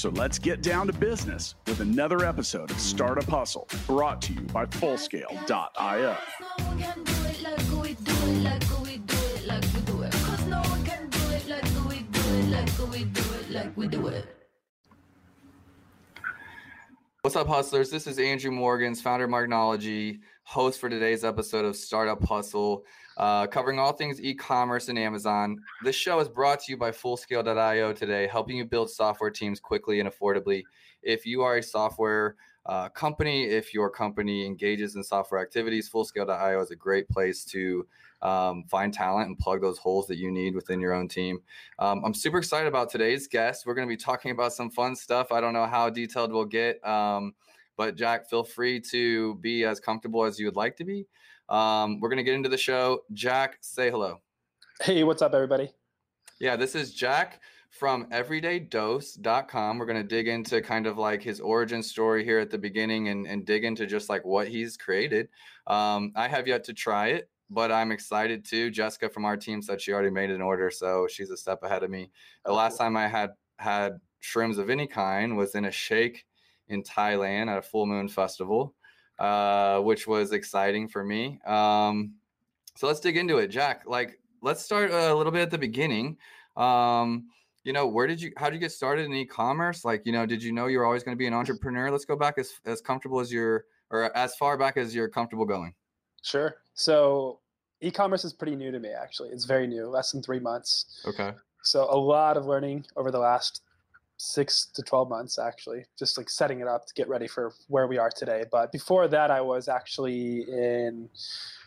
So let's get down to business with another episode of Startup Hustle brought to you by Fullscale.io. What's up, hustlers? This is Andrew Morgans, founder of Marknology, host for today's episode of Startup Hustle, uh, covering all things e commerce and Amazon. This show is brought to you by Fullscale.io today, helping you build software teams quickly and affordably. If you are a software uh, company, if your company engages in software activities, Fullscale.io is a great place to um, find talent and plug those holes that you need within your own team. Um, I'm super excited about today's guest. We're going to be talking about some fun stuff. I don't know how detailed we'll get, um, but Jack, feel free to be as comfortable as you would like to be. Um, we're going to get into the show. Jack, say hello. Hey, what's up, everybody? Yeah, this is Jack from everydaydose.com. We're going to dig into kind of like his origin story here at the beginning and, and dig into just like what he's created. Um, I have yet to try it but I'm excited too. Jessica from our team said she already made an order, so she's a step ahead of me. The last time I had had shrimps of any kind was in a shake in Thailand at a full moon festival, uh, which was exciting for me. Um, so let's dig into it, Jack. Like, let's start a little bit at the beginning. Um, you know, where did you? How did you get started in e-commerce? Like, you know, did you know you were always going to be an entrepreneur? Let's go back as as comfortable as you're, or as far back as you're comfortable going. Sure. So e-commerce is pretty new to me actually. It's very new, less than 3 months. Okay. So a lot of learning over the last 6 to 12 months actually, just like setting it up to get ready for where we are today. But before that I was actually in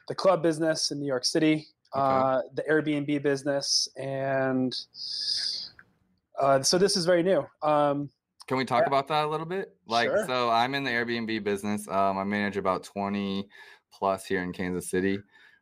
the club business in New York City, okay. uh, the Airbnb business and uh, so this is very new. Um, can we talk yeah. about that a little bit? Like, sure. so I'm in the Airbnb business. Um, I manage about 20 plus here in Kansas City.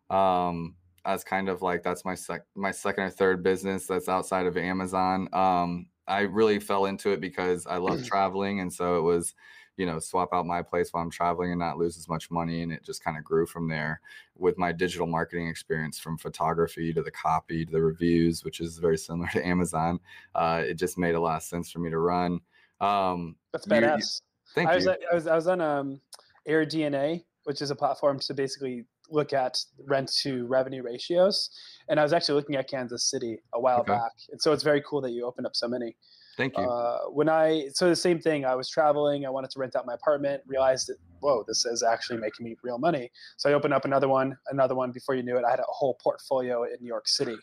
Um, as kind of like that's my sec my second or third business that's outside of Amazon. Um, I really fell into it because I love traveling, and so it was, you know, swap out my place while I'm traveling and not lose as much money, and it just kind of grew from there. With my digital marketing experience, from photography to the copy to the reviews, which is very similar to Amazon, uh, it just made a lot of sense for me to run. Um, that's badass. thank I you. Was, I was I was on um, AirDNA which is a platform to basically look at rent to revenue ratios. And I was actually looking at Kansas City a while okay. back. And so it's very cool that you opened up so many. Thank you. Uh, when I, so the same thing, I was traveling, I wanted to rent out my apartment, realized that, whoa, this is actually making me real money. So I opened up another one, another one. Before you knew it, I had a whole portfolio in New York City.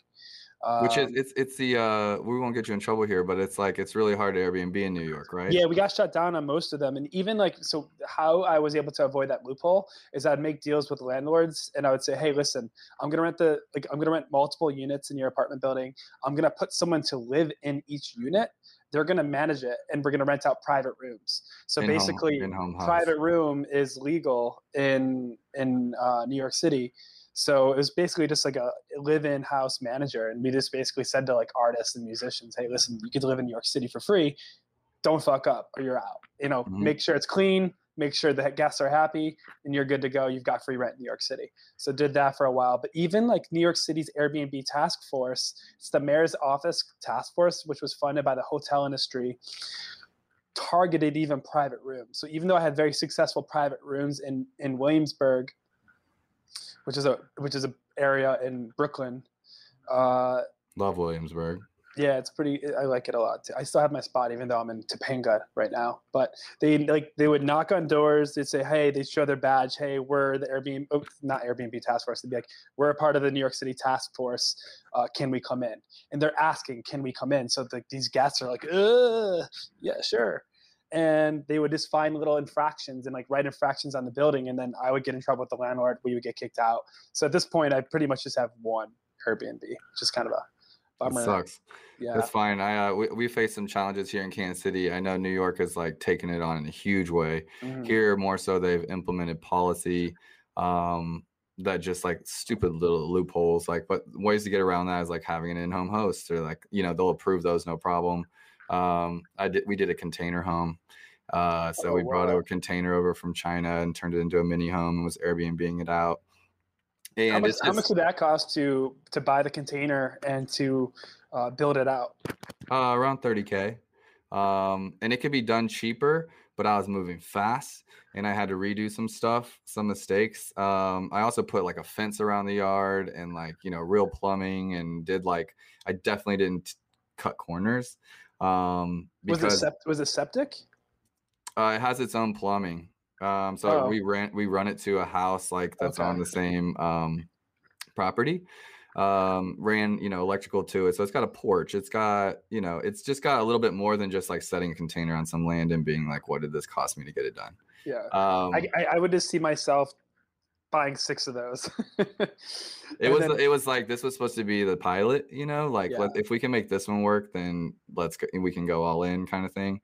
Which is um, it's it's the uh we won't get you in trouble here, but it's like it's really hard to Airbnb in New York, right? Yeah, we got shut down on most of them, and even like so, how I was able to avoid that loophole is I'd make deals with landlords, and I would say, hey, listen, I'm gonna rent the like I'm gonna rent multiple units in your apartment building. I'm gonna put someone to live in each unit. They're gonna manage it, and we're gonna rent out private rooms. So in-home, basically, in-home private room is legal in in uh, New York City so it was basically just like a live-in house manager, and we just basically said to like artists and musicians, "Hey, listen, you could live in New York City for free. Don't fuck up, or you're out. You know, mm-hmm. make sure it's clean, make sure the guests are happy, and you're good to go. You've got free rent in New York City. So did that for a while. But even like New York City's Airbnb task force, it's the mayor's office task force, which was funded by the hotel industry targeted even private rooms. So even though I had very successful private rooms in in Williamsburg which is a which is a area in Brooklyn. Uh, Love Williamsburg. Yeah, it's pretty. I like it a lot. Too. I still have my spot, even though I'm in Topanga right now. But they like they would knock on doors. They'd say, "Hey," they show their badge. "Hey, we're the Airbnb, oh, not Airbnb task force." They'd be like, "We're a part of the New York City task force. Uh, can we come in?" And they're asking, "Can we come in?" So the, these guests are like, "Ugh, yeah, sure." And they would just find little infractions and like write infractions on the building and then i would get in trouble with the landlord we would get kicked out. So at this point i pretty much just have one airbnb which is kind of a bummer. it sucks. Yeah. That's fine. I uh, we, we face some challenges here in kansas city. I know new york is like taking it on in a huge way. Mm-hmm. here more so they've implemented policy um that just like stupid little loopholes like but ways to get around that is like having an in-home host or like you know they'll approve those no problem um i did we did a container home uh so Oh, we brought wow. a container over from china and turned it into a mini home and was airbnbing it out and how much, it's how much did that cost to to buy the container and to uh, build it out? uh, around 30k um and it could be done cheaper but i was moving fast and i had to redo some stuff some mistakes um i also put like a fence around the yard and like you know real plumbing and did like i definitely didn't cut corners um Was it sept- was it septic? uh, it has its own plumbing. Um so Oh. we ran we run it to a house like that's on the same um property. Um ran you know electrical to it so it's got a porch. It's got you know it's just got a little bit more than just like setting a container on some land and being like what did this cost me to get it done? Yeah, um I, I, I would just see myself buying six of those. it was then- it was like this was supposed to be the pilot you know like Yeah. let, if we can make this one work then let's go we can go all in kind of thing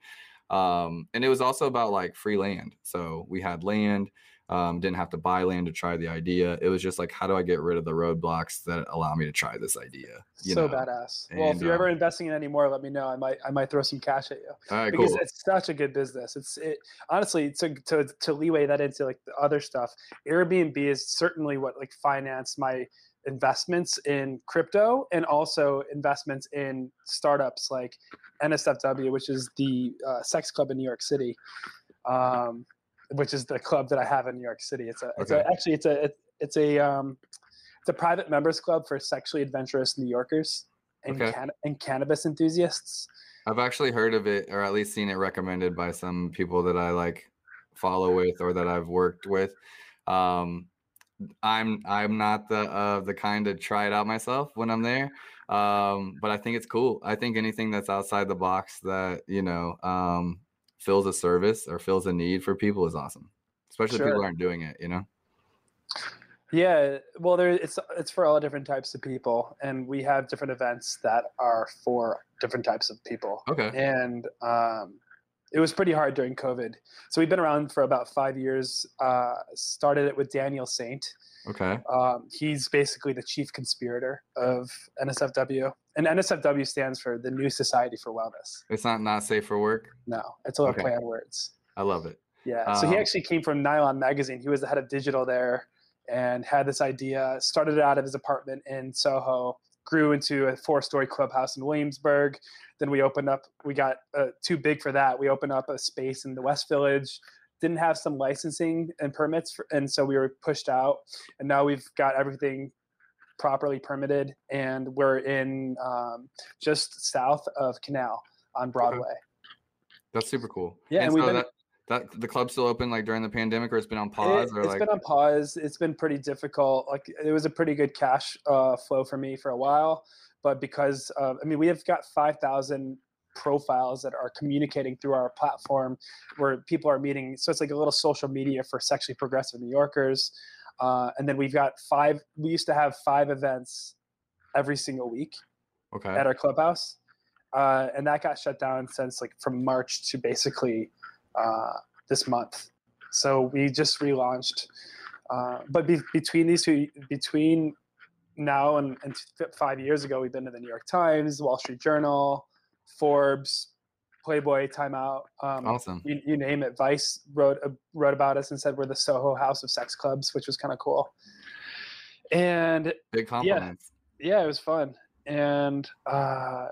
um and it was also about like free land so we had land um didn't have to buy land to try the idea it was just like how do i get rid of the roadblocks that allow me to try this idea you so know? badass. Well, if you're ever um, investing in any more, let me know. I might I might throw some cash at you right because cool it's such a good business. It's it honestly to to to leeway that into like the other stuff. Airbnb is certainly what like financed my investments in crypto and also investments in startups like NSFW, which is the uh, sex club in New York City, um, which is the club that I have in New York City. It's a, it's a actually it's a it, it's a um, it's a private members club for sexually adventurous New Yorkers and Okay. can- and cannabis enthusiasts. i've actually heard of it or at least seen it recommended by some people that i like follow with or that i've worked with um i'm i'm not the uh the kind to try it out myself when i'm there um but i think it's cool i think anything that's outside the box that you know um fills a service or fills a need for people is awesome especially if people aren't doing it you know Yeah, well, there it's it's for all different types of people, and we have different events that are for different types of people. okay And um, it was pretty hard during COVID. So we've been around for about five years. Uh, started it with Daniel Saynt. Okay Um, he's basically the chief conspirator of NSFW, and NSFW stands for the New Society for Wellness. it's not not safe for work No, it's all a Okay. play on words. i love it Yeah. So he Um, actually came from Nylon Magazine. He was the head of digital there and had this idea, started it out of his apartment in Soho, grew into a four story clubhouse in Williamsburg. Then we opened up, we got uh, too big for that. We opened up a space in the West Village, didn't have some licensing and permits. For, and so we were pushed out. And now we've got everything properly permitted. And we're in um, just south of Canal on Broadway. that's super cool Yeah, and, and we've so been- that that the club's still open like during the pandemic or it's been on pause It, or has like been on pause. It's been pretty difficult. Like it was a pretty good cash uh, flow for me for a while, but because of, I mean, we have got five thousand profiles that are communicating through our platform, where people are meeting. So it's like a little social media for sexually progressive New Yorkers. Uh, and then we've got five. We used to have five events every single week okay at our clubhouse, uh, and that got shut down since like from March to basically uh, this month. So we just relaunched, uh, but be- between these two, between now and, and five years ago, we've been to the New York Times, Wall Street Journal, Forbes, Playboy, Time Out. Um, awesome you, you name it. Vice wrote uh, wrote about us and said we're the Soho House of Sex Clubs, which was kind of cool. And big compliments yeah, it was fun. And uh,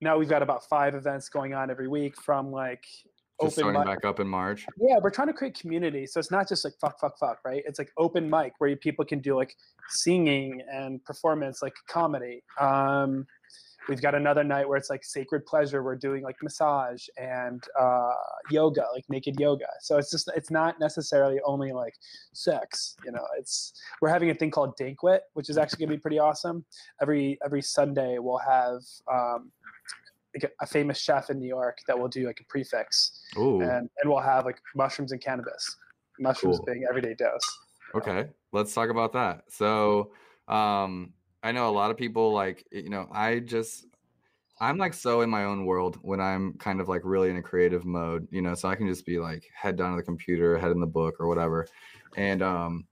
now we've got about five events going on every week from like just open starting mic. back up in march Yeah, we're trying to create community. So it's not just like fuck, fuck, fuck, right? It's like open mic where you- people can do like singing and performance, like comedy. Um, we've got another night where it's like sacred pleasure. We're doing like massage and uh, yoga, like naked yoga. So it's just it's not necessarily only like sex. You know, it's we're having a thing called Dinkwit, which is actually gonna be pretty awesome. Every every Sunday we'll have. Um, a- famous chef in New York that will do like a prefix Ooh, and and we'll have like mushrooms and cannabis. Mushrooms Cool. being everyday dose. okay let's talk about that so um i know a lot of people like you know i just i'm like so in my own world when i'm kind of like really in a creative mode you know so i can just be like head down to the computer head in the book or whatever and um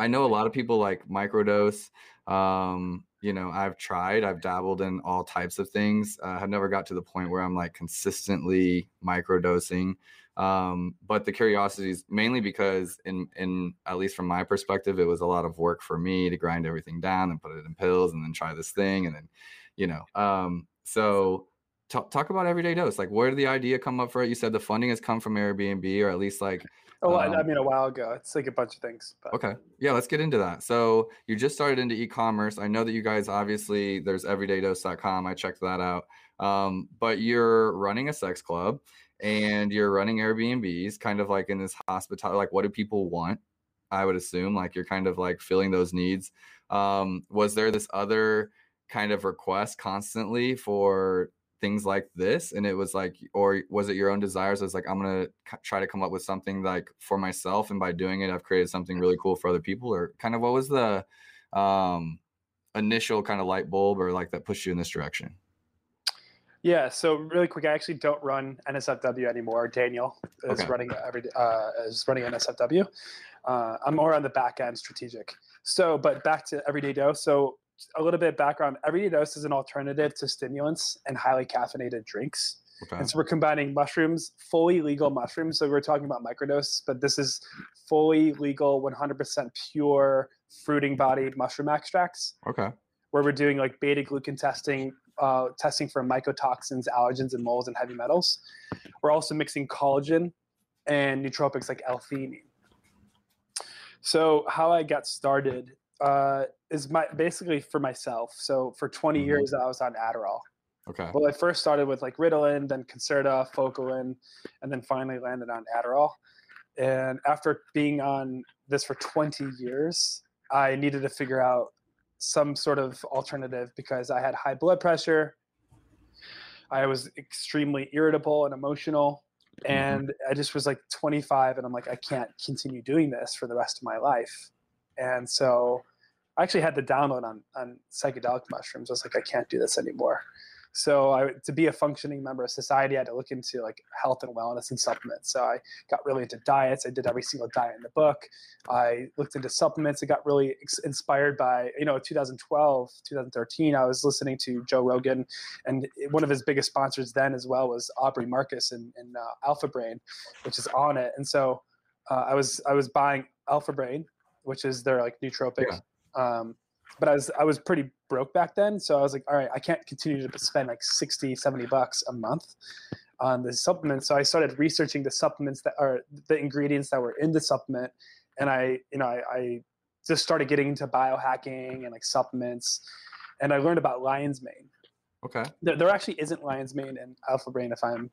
I know a lot of people like microdose. Um, you know, I've tried, I've dabbled in all types of things. Uh, have never got to the point where I'm like consistently microdosing. Um, but the curiosity is mainly because in in at least from my perspective, it was a lot of work for me to grind everything down and put it in pills and then try this thing and then, you know. Um, so talk, talk about everyday dose. Like where did the idea come up for it? You said the funding has come from Airbnb or at least like Oh, um, I mean, a while ago. It's like a bunch of things. But. Okay. Yeah, let's get into that. So you just started into e-commerce. I know that you guys obviously there's everydaydose.com. I checked that out. Um, but you're running a sex club and you're running Airbnbs, kind of like in this hospitality. Like, what do people want? I would assume like you're kind of like filling those needs. Um, was there this other kind of request constantly for things like this and it was like or was it your own desires as like i'm gonna try to come up with something like for myself and by doing it i've created something really cool for other people or kind of what was the um initial kind of light bulb or like that pushed you in this direction yeah so really quick i actually don't run nsfw anymore. Daniel is okay. running every uh is running nsfw uh, i'm more on the back end strategic. So but back to everyday dose. So a little bit of background. Everyday dose is an alternative to stimulants and highly caffeinated drinks. Okay. and so we're combining mushrooms fully legal mushrooms. So we're talking about microdose but this is fully legal 100% pure fruiting body mushroom extracts. Okay. Where we're doing like beta glucan testing uh, testing for mycotoxins allergens and molds and heavy metals we're also mixing collagen and nootropics like l-theanine so how i got started uh, is my basically for myself. So for 20 mm-hmm. years, I was on Adderall. Okay. Well, I first started with like Ritalin, then Concerta, Focalin, and then finally landed on Adderall. And after being on this for 20 years, I needed to figure out some sort of alternative because I had high blood pressure. I was extremely irritable and emotional. Mm-hmm. And. I just was like 25, and I'm like, I can't continue doing this for the rest of my life. And so I actually had the download on on psychedelic mushrooms. I was like, I can't do this anymore. So I, to be a functioning member of society, I had to look into like health and wellness and supplements. So I got really into diets. I did every single diet in the book. I looked into supplements. I got really ex- inspired by, you know, 2012, 2013, I was listening to Joe Rogan and one of his biggest sponsors then as well was Aubrey Marcus and, and uh, Alpha Brain, which is on it. And so uh, I was, I was buying Alpha Brain, which is their like nootropic yeah. Um, but I was I was pretty broke back then, so I was like, all right, I can't continue to spend like 60, 70 bucks a month on the supplements. So I started researching the supplements that are the ingredients that were in the supplement, and I you know I, I just started getting into biohacking and like supplements, and I learned about lion's mane. Okay. There, there actually isn't lion's mane in Alpha Brain, if I'm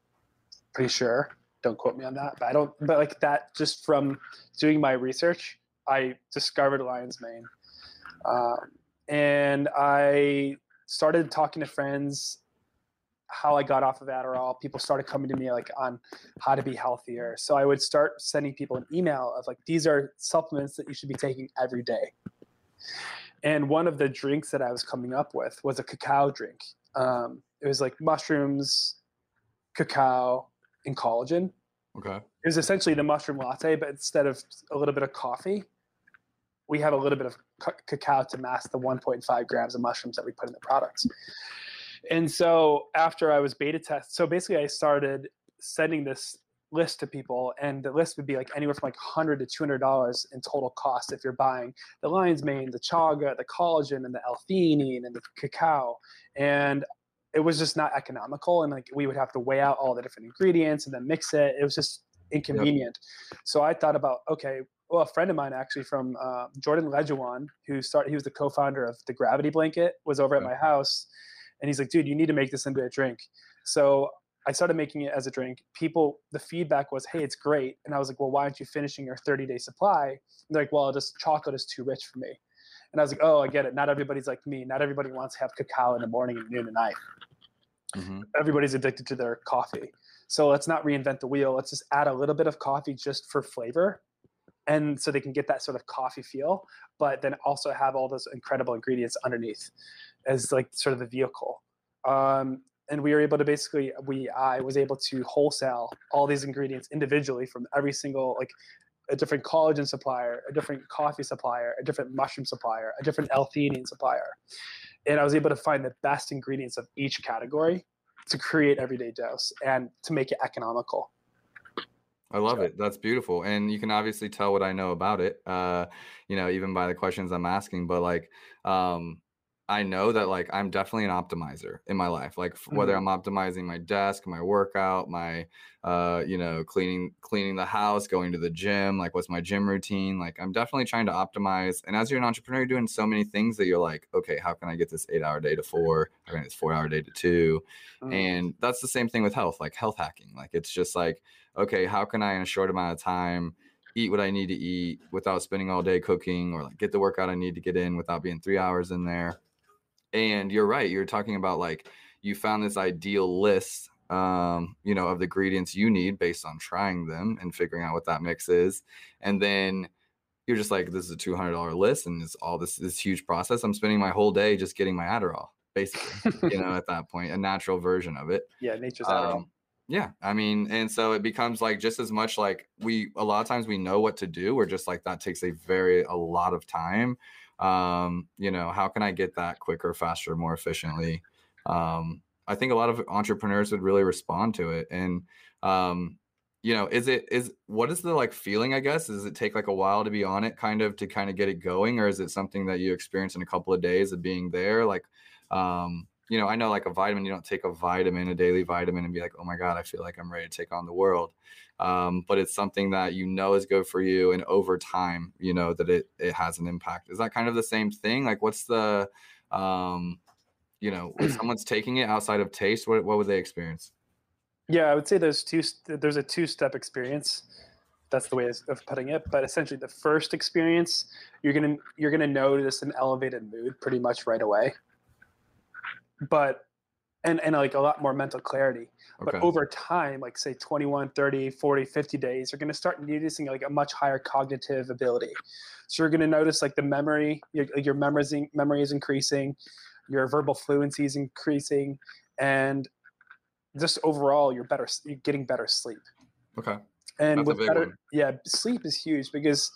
pretty sure. Don't quote me on that, but I don't. But like that, just from doing my research, I discovered lion's mane um, and I started talking to friends how I got off of Adderall. People started coming to me like on how to be healthier. So I would start sending people an email of like, these are supplements that you should be taking every day. And one of the drinks that I was coming up with was a cacao drink. Um, it was like mushrooms, cacao, and collagen. Okay. It was essentially the mushroom latte, but instead of a little bit of coffee, we have a little bit of cacao to mask the 1.5 grams of mushrooms that we put in the products. And so after I was beta test, so basically I started sending this list to people, and the list would be like anywhere from like 100 to 200 dollars in total cost if you're buying the lion's mane, the chaga, the collagen, and the L-theanine and the cacao, and it was just not economical, and like we would have to weigh out all the different ingredients and then mix it. It was just inconvenient. Yep. So I thought about okay, well, a friend of mine actually from uh, Jordan Lejeune, who started, he was the co-founder of the Gravity Blanket, was over at my house, and he's like, "Dude, you need to make this into a drink." So I started making it as a drink. People, the feedback was, "Hey, it's great," and I was like, "Well, why aren't you finishing your 30-day supply?" And they're like, "Well, just chocolate is too rich for me." And I was like, "Oh, I get it. Not everybody's like me. Not everybody wants to have cacao in the morning and noon and night. Mm-hmm. Everybody's addicted to their coffee." So let's not reinvent the wheel. Let's just add a little bit of coffee just for flavor and so they can get that sort of coffee feel but then also have all those incredible ingredients underneath as like sort of the vehicle um, and we were able to basically we i was able to wholesale all these ingredients individually from every single like a different collagen supplier, a different coffee supplier, a different mushroom supplier, a different L-theanine supplier, and I was able to find the best ingredients of each category to create everyday dose and to make it economical. I love it. That's beautiful. And you can obviously tell what I know about it, uh, you know, even by the questions I'm asking. But like, um, I know that like I'm definitely an optimizer in my life. Like f- whether. I'm optimizing my desk, my workout, my uh, you know, cleaning cleaning the house, going to the gym, like what's my gym routine? Like I'm definitely trying to optimize. And as you're an entrepreneur, you're doing so many things that you're like, okay, how can I get this eight hour day to four? How can I get this four hour day to two? Mm. And that's the same thing with health, like health hacking. Like it's just like, okay, how can I in a short amount of time eat what I need to eat without spending all day cooking or like get the workout I need to get in without being three hours in there? And you're right, you're talking about like you found this ideal list um you know of the ingredients you need based on trying them and figuring out what that mix is and then you're just like this is a $200 list and it's all this this huge process i'm spending my whole day just getting my adderall basically you know at that point a natural version of it yeah, nature's Adderall. um, yeah i mean and so it becomes like just as much like we a lot of times we know what to do we're just like that takes a very a lot of time um you know how can i get that quicker faster more efficiently? Um i think a lot of entrepreneurs would really respond to it and um you know is it is what is the like feeling i guess? Does it take like a while to be on it kind of to kind of get it going or is it something that you experience in a couple of days of being there? Like um you know i know like a vitamin you don't take a vitamin a daily vitamin and be like oh my god i feel like i'm ready to take on the world um, but it's something that you know is good for you and over time you know that it it has an impact is that kind of the same thing like what's the um you know if someone's taking it outside of taste what, what would they experience Yeah, I would say there's two. There's a two-step experience. That's the way of putting it. But essentially, the first experience, you're gonna you're gonna notice an elevated mood pretty much right away. But and and like a lot more mental clarity. But okay over time, like say 21, 30, 40, 50 days, you're gonna start noticing like a much higher cognitive ability. So you're gonna notice like the memory, your, your memory memory is increasing, your verbal fluency is increasing, and just overall you're better you're getting better sleep okay and That's with better one. yeah sleep is huge because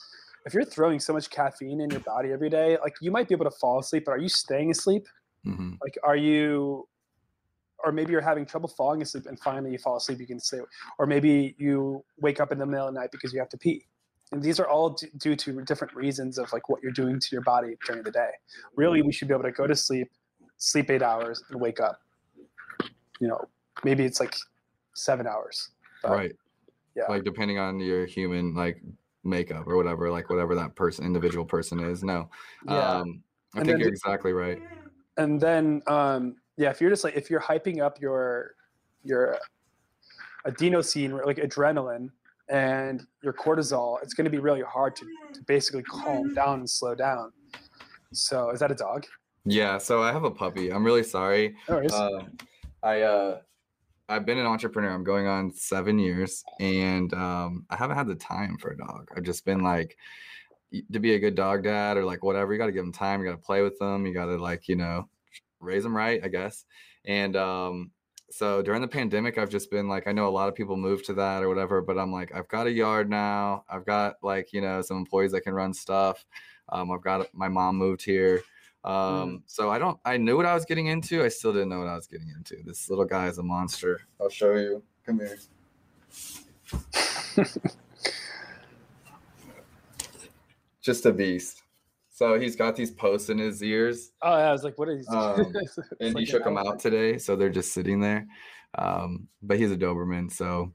if you're throwing so much caffeine in your body every day like you might be able to fall asleep but are you staying asleep hmm like are you or maybe you're having trouble falling asleep and finally you fall asleep you can sleep or maybe you wake up in the middle of the night because you have to pee. And these are all d- due to different reasons of like what you're doing to your body during the day. Really we should be able to go to sleep sleep eight hours and wake up you know maybe it's like seven hours but right. yeah. like depending on your human like makeup or whatever like whatever that person individual person is no. Yeah. um i And think you're exactly right. And then um yeah if you're just like if you're hyping up your your adenosine like adrenaline and your cortisol it's going to be really hard to, to basically calm down and slow down. So is that a dog? Yeah so i have a puppy. I'm really sorry. No um i uh i've been an entrepreneur. I'm going on seven years and um i haven't had the time for a dog. I've just been like to be a good dog dad or like whatever you got to give them time you got to play with them you got to like you know raise them right i guess. And um so during the pandemic i've just been like i know a lot of people move to that or whatever but i'm like i've got a yard now. I've got like you know some employees that can run stuff. Um, i've got my mom moved here. Um so i don't i knew what i was getting into. I still didn't know what i was getting into. This little guy is a monster. I'll show you. Come here. Just a beast so he's got these posts in his ears. Oh yeah i was like what is um, and like he shook them out today so they're just sitting there. Um but he's a doberman so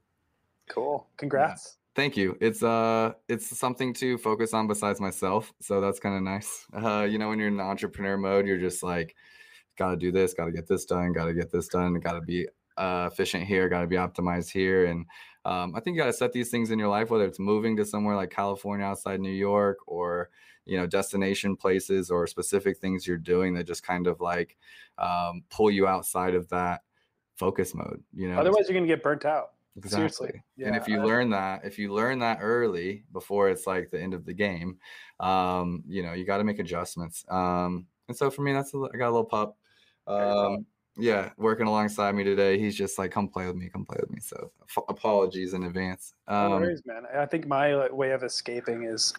cool. Congrats. Thank you. It's uh it's something to focus on besides myself so that's kind of nice. Uh you know when you're in entrepreneur mode you're just like gotta do this gotta get this done gotta get this done gotta be uh efficient here gotta be optimized here and um, i think you gotta set these things in your life whether it's moving to somewhere like california outside new york or you know destination places or specific things you're doing that just kind of like um, pull you outside of that focus mode you know otherwise you're going to get burnt out Exactly. seriously and if you I- learn that, if you learn that early before it's like the end of the game, um, you know, you got to make adjustments. Um, and so for me, that's a, I got a little pup. Um, yeah, working alongside me today. He's just like, come play with me, come play with me. So f- apologies in advance. No Um, worries, man. I think my way of escaping is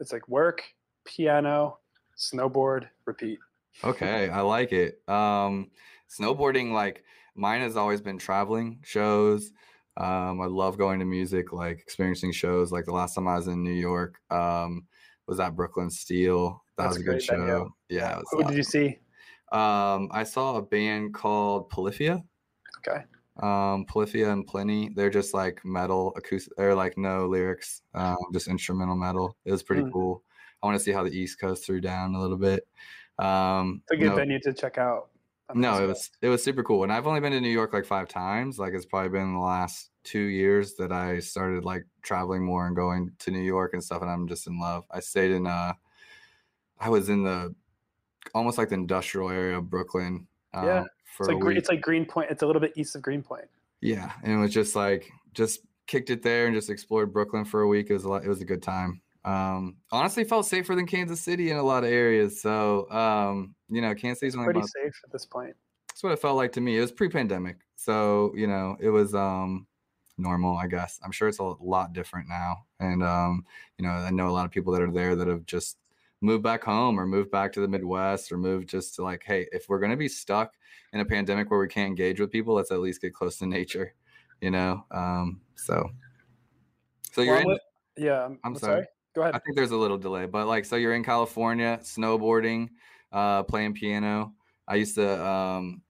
it's like work, piano, snowboard, repeat. Okay, I like it. Um, snowboarding, like mine has always been traveling shows. Um, I love going to music, like experiencing shows. Like the last time I was in New York, um, was at Brooklyn Steel. That That's was a good great venue. show. Yeah, Who did you see? Um, I saw a band called Polyphia. Okay. Um, Polyphia and Plini. They're just like metal acoustic. They're like no lyrics, um, just instrumental metal. It was pretty Mm. cool. I want to see how the East Coast threw down a little bit. Um, It's a good no, venue to check out. on no, it was it was super cool. And I've only been to New York like five times. Like it's probably been the last two years that I started like traveling more and going to New York and stuff. And I'm just in love. I stayed in uh, I was in the almost like the industrial area of Brooklyn. Um, Yeah, It's like it's like Greenpoint. It's a little bit east of Greenpoint. Yeah, and it was just like just kicked it there and just explored Brooklyn for a week. It was a lot, it was a good time. Um, honestly, felt safer than Kansas City in a lot of areas. So um, you know, Kansas City's only Pretty about safe at this point. that's what it felt like to me. It was pre-pandemic, so you know, it was um normal, I guess. I'm sure it's a lot different now, and um, you know, I know a lot of people that are there that have just moved back home or move back to the Midwest or move just to like, hey, if we're gonna be stuck in a pandemic where we can't engage with people, let's at least get close to nature, you know. Um, so, so you're Well, in. yeah, I'm, I'm I'm sorry. sorry. Go ahead. I think there's a little delay, but like, so you're in California, snowboarding, uh, playing piano. I used to um,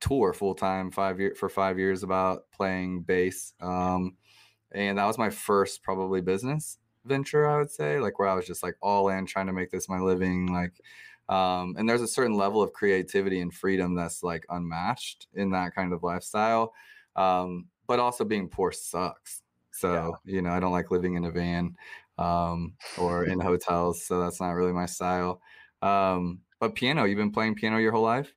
tour full time five year for five years about playing bass, um, and that was my first probably business venture. I would say, like where I was just like all in, trying to make this my living, like. Um, and there's a certain level of creativity and freedom that's like unmatched in that kind of lifestyle. Um, but also being poor sucks. So, you know, I don't like living in a van um, or in hotels. So that's not really my style. Um, but piano, you've been playing piano your whole life?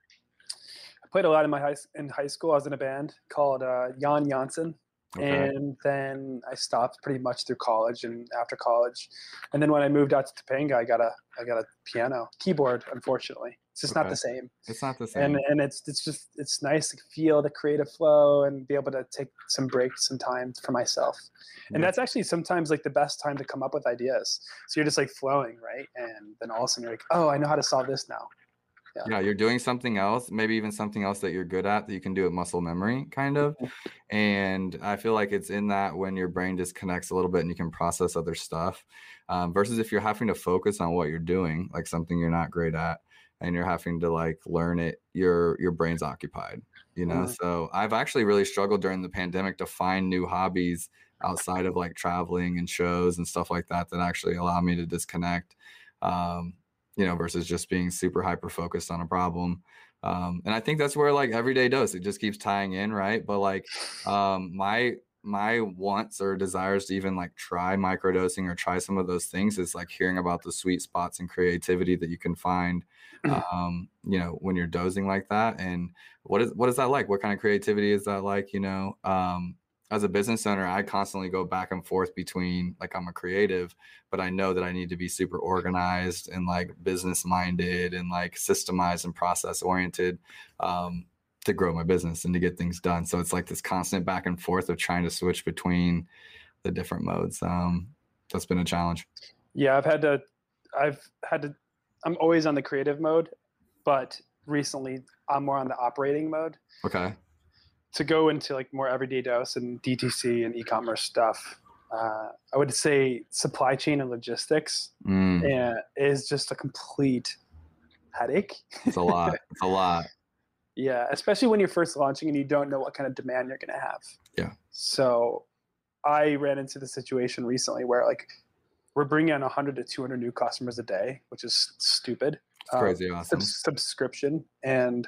I played a lot in my high in high school. I was in a band called uh, Jan Janssen, Okay. and then I stopped pretty much through college and after college, and then when I moved out to Topanga, I got a I got a piano keyboard. Unfortunately, it's just not the same. it's not the same. And and it's it's just it's nice to feel the creative flow and be able to take some breaks, some time for myself. And Yeah. that's actually sometimes like the best time to come up with ideas. So you're just like flowing, right? And then all of a sudden you're like, oh, I know how to solve this now. Yeah. You're doing something else maybe even something else that you're good at that you can do at muscle memory kind of. And i feel like it's in that when your brain disconnects a little bit and you can process other stuff um, versus if you're having to focus on what you're doing like something you're not great at and you're having to like learn it your your brain's occupied you know? Mhm. so i've actually really struggled during the pandemic to find new hobbies outside of like traveling and shows and stuff like that that actually allow me to disconnect um, you know, versus just being super hyper focused on a problem. Um, and I think that's where like everyday dose, it just keeps tying in, right? But like um my my wants or desires to even like try microdosing or try some of those things is like hearing about the sweet spots and creativity that you can find um, you know, when you're dozing like that. And what is what is that like? What kind of creativity is that like? You know, um, as a business owner, I constantly go back and forth between like I'm a creative, but I know that I need to be super organized and like business minded and like systemized and process oriented um, to grow my business and to get things done. So it's like this constant back and forth of trying to switch between the different modes. Um, that's been a challenge. Yeah, I've had to I've had to I'm always on the creative mode, but recently I'm more on the operating mode. Okay. To go into like more everyday dose and DTC and e-commerce stuff, uh, I would say supply chain and logistics Mm, uh, is just a complete headache. it's a lot. It's a lot. Yeah, especially when you're first launching and you don't know what kind of demand you're going to have. Yeah. So I ran into the situation recently where like we're bringing in 100 to 200 new customers a day, which is stupid. It's Um, crazy awesome. subs- subscription and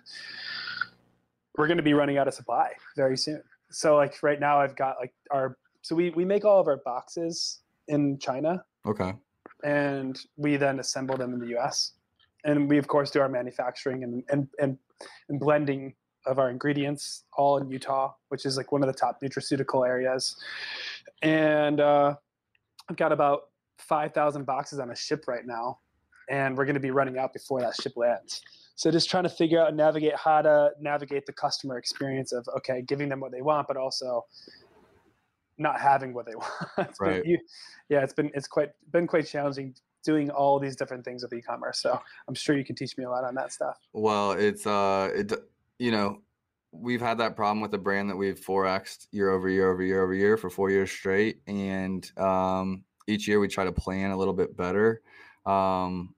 we're going to be running out of supply very soon. So like right now i've got like our so we, we make all of our boxes in china. Okay. and we then assemble them in the us and we of course do our manufacturing and and, and, and blending of our ingredients all in utah which is like one of the top nutraceutical areas. And uh, i've got about 5000 boxes on a ship right now. And we're going to be running out before that ship lands So just trying to figure out and navigate how to navigate the customer experience of okay, giving them what they want, but also not having what they want. It's been- Right. you- yeah, it's been it's quite been quite challenging doing all these different things with e-commerce. So I'm sure you can teach me a lot on that stuff. Well, it's uh, it you know, we've had that problem with the brand that we've forex year over year over year over year for four years straight, and um, each year we try to plan a little bit better, um,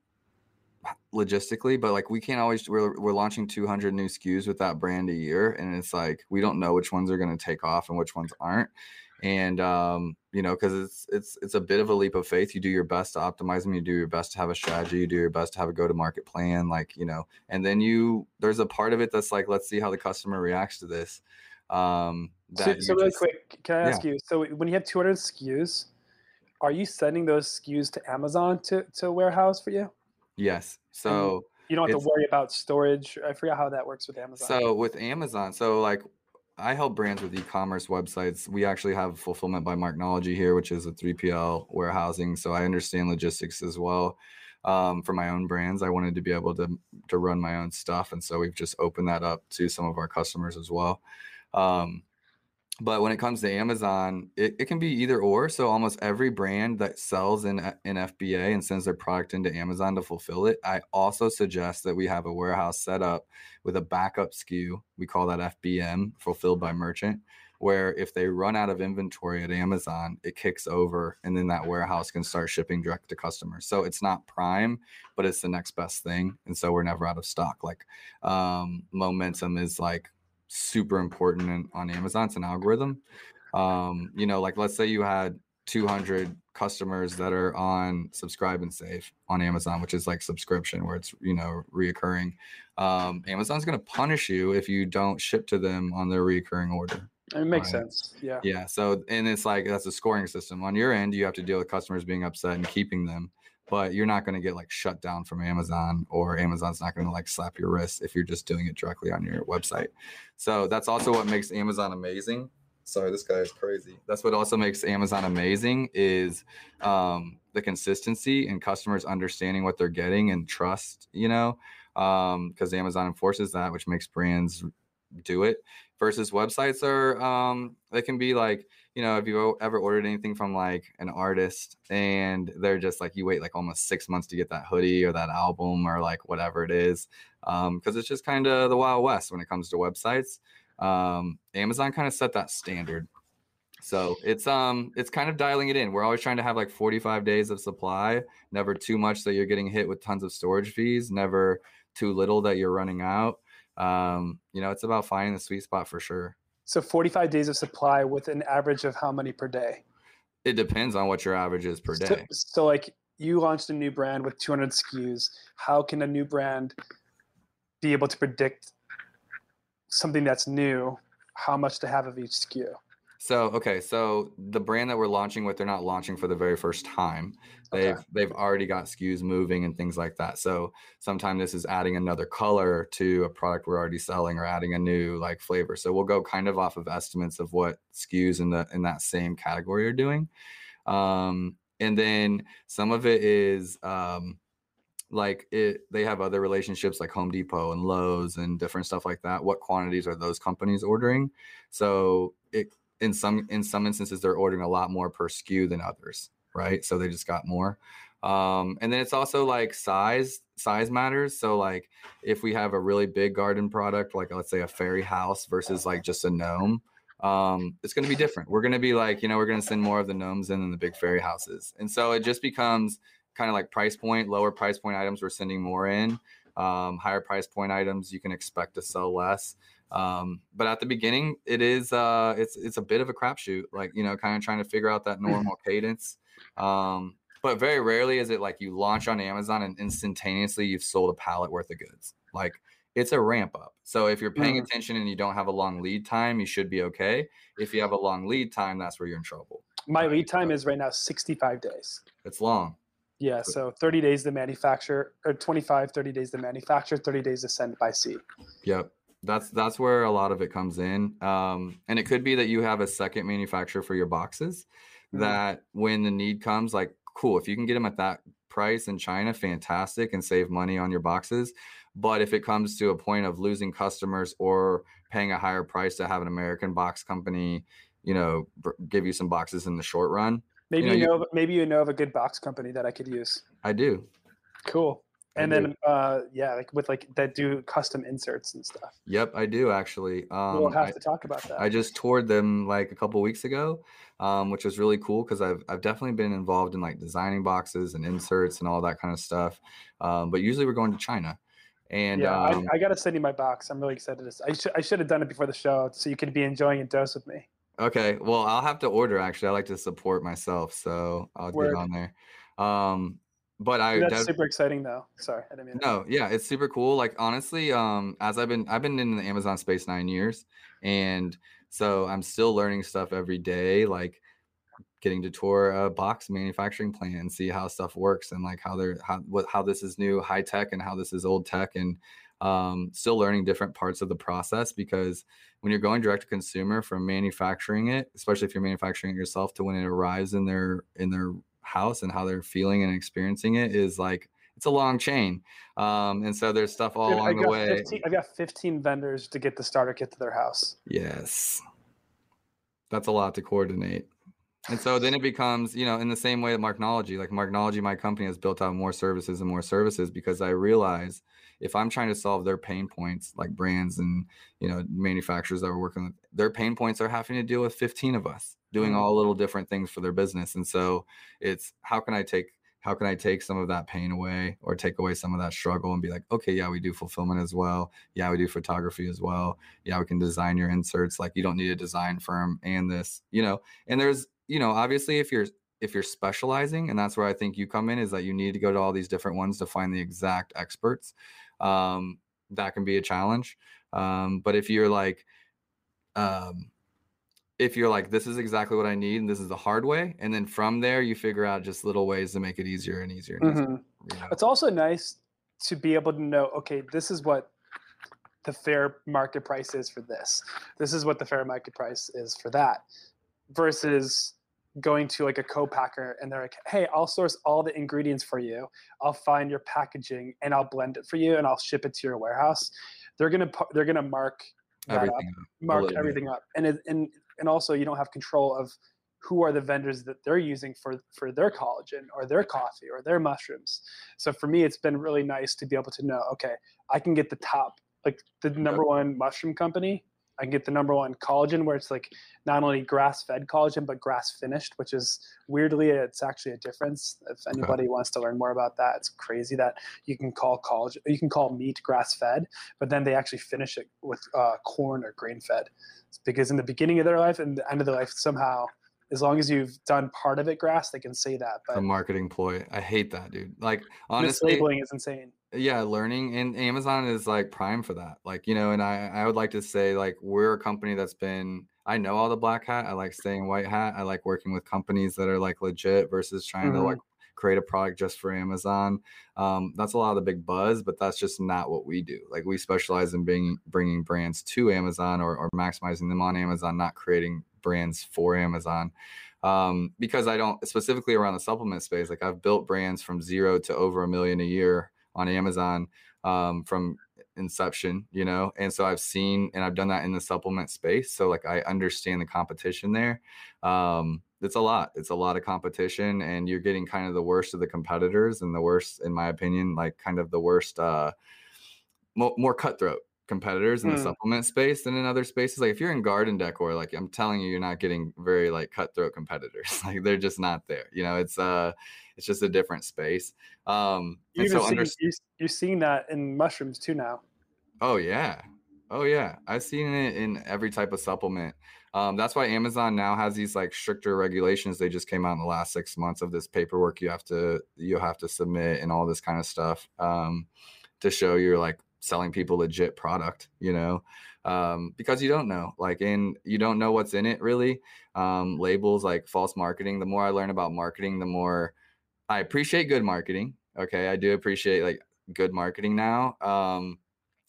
logistically. But like we can't always we're we're launching 200 new SKUs with that brand a year, and it's like we don't know which ones are going to take off and which ones aren't. And um, you know, because it's it's it's a bit of a leap of faith. You do your best to optimize them. You do your best to have a strategy. You do your best to have a go to market plan. Like you know, and then you there's a part of it that's like let's see how the customer reacts to this um So, so really just- quick, can I yeah. ask you? So when you have 200 SKUs, are you sending those SKUs to Amazon to to warehouse for you? Yes so You don't have to worry about storage. I forget how that works with Amazon. so with amazon so like i help brands with e-commerce websites we actually have fulfillment by marknology here which is a 3pl warehousing so i understand logistics as well um, for my own brands i wanted to be able to to run my own stuff and so we've just opened that up to some of our customers as well um, but when it comes to Amazon, it, it can be either or. So almost every brand that sells in a- in FBA and sends their product into Amazon to fulfill it, I also suggest that we have a warehouse set up with a backup SKU. We call that FBM, fulfilled by merchant, where if they run out of inventory at Amazon, it kicks over and then that warehouse can start shipping direct to customers. So it's not prime, but it's the next best thing. And so we're never out of stock. Like um, momentum is like super important in, on Amazon. It's an algorithm. Um, you know, like let's say you had 200 customers that are on subscribe and save on Amazon, which is like subscription where it's, you know, reoccurring. Um, Amazon's going to punish you if you don't ship to them on their reoccurring order. it makes Right. sense. Yeah. Yeah. So, and it's like that's a scoring system. On your end, you have to deal with customers being upset and keeping them, but you're not going to get like shut down from Amazon or Amazon's not going to like slap your wrist if you're just doing it directly on your website. So, that's also what makes Amazon amazing. Sorry, this guy is crazy. That's what also makes Amazon amazing is um, the consistency and customers understanding what they're getting and trust, you know, because Amazon enforces that, which makes brands do it versus websites are um they can be like you know have you ever ordered anything from like an artist and they're just like you wait like almost six months to get that hoodie or that album or like whatever it is um because it's just kind of the wild west when it comes to websites um amazon kind of set that standard. So it's um it's kind of dialing it in. We're always trying to have like 45 days of supply never too much that you're getting hit with tons of storage fees never too little that you're running out um you know it's about finding the sweet spot for sure So 45 days of supply with an average of how many per day? it depends on what your average is per So- day So, like you launched a new brand with 200 SKUs. How can a new brand be able to predict something that's new, how much to have of each SKU? So okay so the brand that we're launching with they're not launching for the very first time. Okay. they've they've already got SKUs moving and things like that. So sometimes this is adding another color to a product we're already selling or adding a new like flavor. So we'll go kind of off of estimates of what SKUs in the in that same category are doing. Um and then some of it is um like it they have other relationships like home depot and lowes and different stuff like that. What quantities are those companies ordering? So it in some in some instances they're ordering a lot more per SKU than others right? So they just got more. Um and then it's also like size size matters. So like if we have a really big garden product like let's say a fairy house versus like just a gnome um it's going to be different. We're going to be like you know we're going to send more of the gnomes in than the big fairy houses. And so it just becomes kind of like price point lower price point items we're sending more in. Um, higher price point items you can expect to sell less um, but at the beginning it is uh, it's it's a bit of a crapshoot like you know kind of trying to figure out that normal cadence um, but very rarely is it like you launch on amazon and instantaneously you've sold a pallet worth of goods like it's a ramp up so if you're paying Mhm. attention and you don't have a long lead time you should be okay if you have a long lead time that's where you're in trouble My Right. lead time is right now 65 days. it's long Yeah, so 30 days to manufacture, or 25, 30 days to manufacture, 30 days to send by sea. Yep. That's that's where a lot of it comes in. Um, and it could be that you have a second manufacturer for your boxes Mhm. that when the need comes, like cool, if you can get them at that price in China, fantastic, and save money on your boxes. But if it comes to a point of losing customers or paying a higher price to have an American box company, you know, give you some boxes in the short run. Maybe you know, you know maybe you know of a good box company that I could use. I do. Cool and then uh yeah like with like that do custom inserts and stuff yep i do actually um we'll have I, to talk about that i just toured them like a couple weeks ago um which was really cool because i've i've definitely been involved in like designing boxes and inserts and all that kind of stuff um but usually we're going to china and yeah, um, I, I, gotta send you my box. I'm really excited. To, I should I should have done it before the show, so you could be enjoying a dose with me. Okay, well, I'll have to order. Actually, I like to support myself, so I'll Word. get on there. Um, but I that's super exciting though. Sorry, I didn't mean. No, yeah, it's super cool. Like honestly, um, as I've been, I've been in the Amazon space nine years, and so I'm still learning stuff every day. Like getting to tour a box manufacturing plant and see how stuff works and like how they're how what how this is new high tech and how this is old tech and um, still learning different parts of the process because when you're going direct to consumer from manufacturing it especially if you're manufacturing it yourself to when it arrives in their in their house and how they're feeling and experiencing it is like it's a long chain. Um, and so there's stuff all along the way. 15, I've got 15 vendors to get the starter kit to their house. Yes. That's a lot to coordinate. And so then it becomes, you know, in the same way that Marknology, like Marknology, my company has built out more services and more services because I realize if I'm trying to solve their pain points, like brands and you know manufacturers that we're working with, their pain points are having to deal with 15 of us doing mm-hmm. all little different things for their business. And so it's how can I take how can I take some of that pain away or take away some of that struggle and be like, okay, yeah, we do fulfillment as well. Yeah, we do photography as well. Yeah, we can design your inserts. Like you don't need a design firm and this, you know, and there's, you know, obviously if you're if you're specializing, and that's where I think you come in, is that you need to go to all these different ones to find the exact experts. Um, that can be a challenge. Um, but if you're like, um, if you're like, this is exactly what I need, and this is the hard way, and then from there you figure out just little ways to make it easier and easier. And mm-hmm. You know? It's also nice to be able to know, okay, this is what the fair market price is for this. This is what the fair market price is for that, versus going to like a co-packer and they're like, hey, I'll source all the ingredients for you. I'll find your packaging and I'll blend it for you and I'll ship it to your warehouse. They're gonna they're gonna mark everything up, mark everything up, and it, and and also you don't have control of who are the vendors that they're using for for their collagen or their coffee or their mushrooms. So for me, it's been really nice to be able to know, okay, I can get the top, like the number one mushroom company. I can get the number one collagen where it's like not only grass fed collagen but grass finished, which is weirdly it's actually a difference. If anybody okay. wants to learn more about that, it's crazy that you can call collagen, you can call meat grass fed, but then they actually finish it with uh, corn or grain fed because in the beginning of their life and the end of their life, somehow, as long as you've done part of it grass, they can say that. But a marketing ploy. I hate that, dude. Like honestly, labeling is insane. Yeah, learning and Amazon is like prime for that. Like you know, and I I would like to say like we're a company that's been. I know all the black hat. I like staying white hat. I like working with companies that are like legit versus trying mm-hmm. to like create a product just for Amazon. Um, that's a lot of the big buzz, but that's just not what we do. Like we specialize in being bringing brands to Amazon or, or maximizing them on Amazon, not creating brands for Amazon. Um, because I don't specifically around the supplement space. Like I've built brands from zero to over a million a year on Amazon um, from inception, you know, and so I've seen and I've done that in the supplement space. So like I understand the competition there. Um, it's a lot. It's a lot of competition, and you're getting kind of the worst of the competitors, and the worst, in my opinion, like kind of the worst, uh, more, more cutthroat competitors in the mm. supplement space than in other spaces. Like if you're in garden decor, like I'm telling you, you're not getting very like cutthroat competitors. like they're just not there. You know, it's uh, it's just a different space. Um, you so under- you, you're seeing that in mushrooms too now. Oh yeah, oh yeah. I've seen it in every type of supplement. Um, that's why Amazon now has these like stricter regulations. They just came out in the last six months of this paperwork you have to you have to submit and all this kind of stuff um, to show you're like selling people legit product. You know, um, because you don't know like and you don't know what's in it really. Um, labels like false marketing. The more I learn about marketing, the more I appreciate good marketing. Okay, I do appreciate like good marketing now um,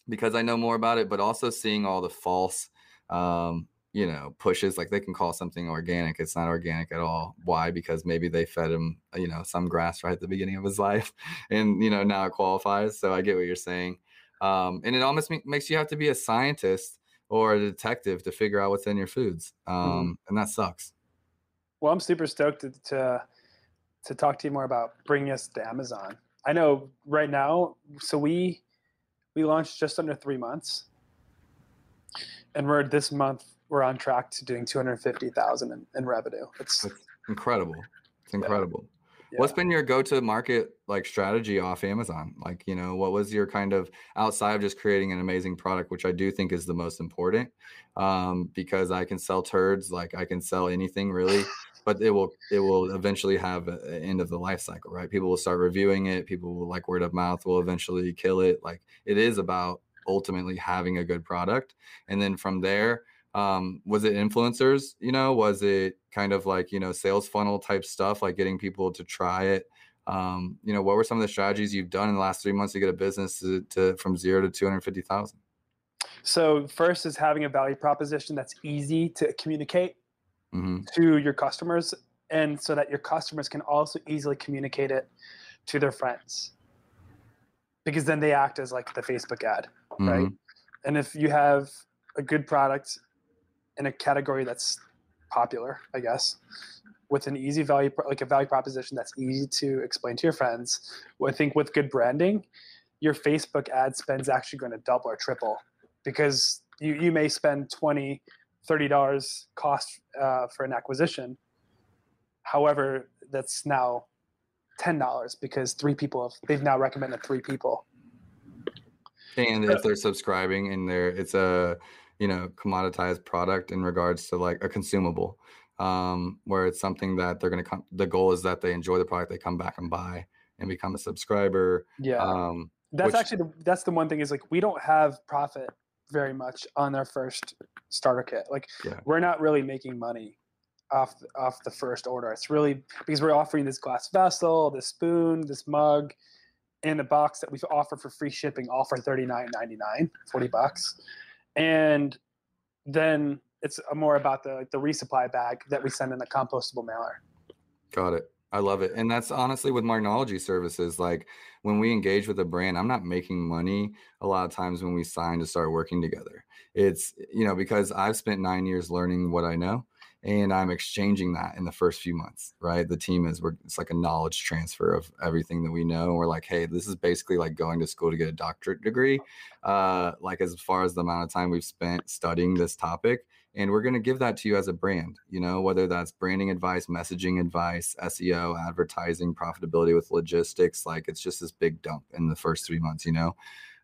because I know more about it, but also seeing all the false um, you know pushes like they can call something organic it's not organic at all why because maybe they fed him you know some grass right at the beginning of his life and you know now it qualifies so i get what you're saying um, and it almost makes you have to be a scientist or a detective to figure out what's in your foods mm-hmm. um, and that sucks well i'm super stoked to, to to talk to you more about bringing us to amazon i know right now so we we launched just under three months and we're this month we're on track to doing 250,000 in, in revenue. It's That's incredible. It's incredible. Yeah. What's been your go-to market like strategy off Amazon? Like, you know, what was your kind of outside of just creating an amazing product, which I do think is the most important, um, because I can sell turds, like I can sell anything really, but it will it will eventually have an end of the life cycle, right? People will start reviewing it. People will like word of mouth will eventually kill it. Like it is about ultimately having a good product, and then from there um was it influencers you know? Was it kind of like you know sales funnel type stuff like getting people to try it? Um you know what were some of the strategies you've done in the last three months to get a business to, to from zero to 250000 so first is having a value proposition that's easy to communicate mm-hmm. to your customers and so that your customers can also easily communicate it to their friends. Because then they act as like the facebook ad mm-hmm. right and if you have a good product in a category that's popular, I guess, with an easy value, like a value proposition that's easy to explain to your friends. I think with good branding, your Facebook ad spend is actually going to double or triple because you, you may spend 20 $30 cost uh, for an acquisition. However, that's now $10 because three people have, they've now recommended three people. And if they're subscribing and they're, it's a, you know commoditized product in regards to like a consumable um, where it's something that they're going to come the goal is that they enjoy the product they come back and buy and become a subscriber yeah. um, that's which, actually the that's the one thing is like we don't have profit very much on our first starter kit. Like yeah. we're not really making money off off the first order. It's really because we're offering this glass vessel this spoon this mug and a box that we offer for free shipping all for 39.99 40 bucks and then it's more about the the resupply bag that we send in a compostable mailer. Got it. I love it. And that's honestly with Marknology services. Like when we engage with a brand, I'm not making money a lot of times when we sign to start working together. It's, you know, because I've spent nine years learning what I know and I'm exchanging that in the first few months, right? The team is we're it's like a knowledge transfer of everything that we know. We're like, hey, this is basically like going to school to get a doctorate degree. Uh, like as far as the amount of time we've spent studying this topic, and we're going to give that to you as a brand. You know, whether that's branding advice, messaging advice, SEO, advertising, profitability with logistics. Like it's just this big dump in the first three months. You know,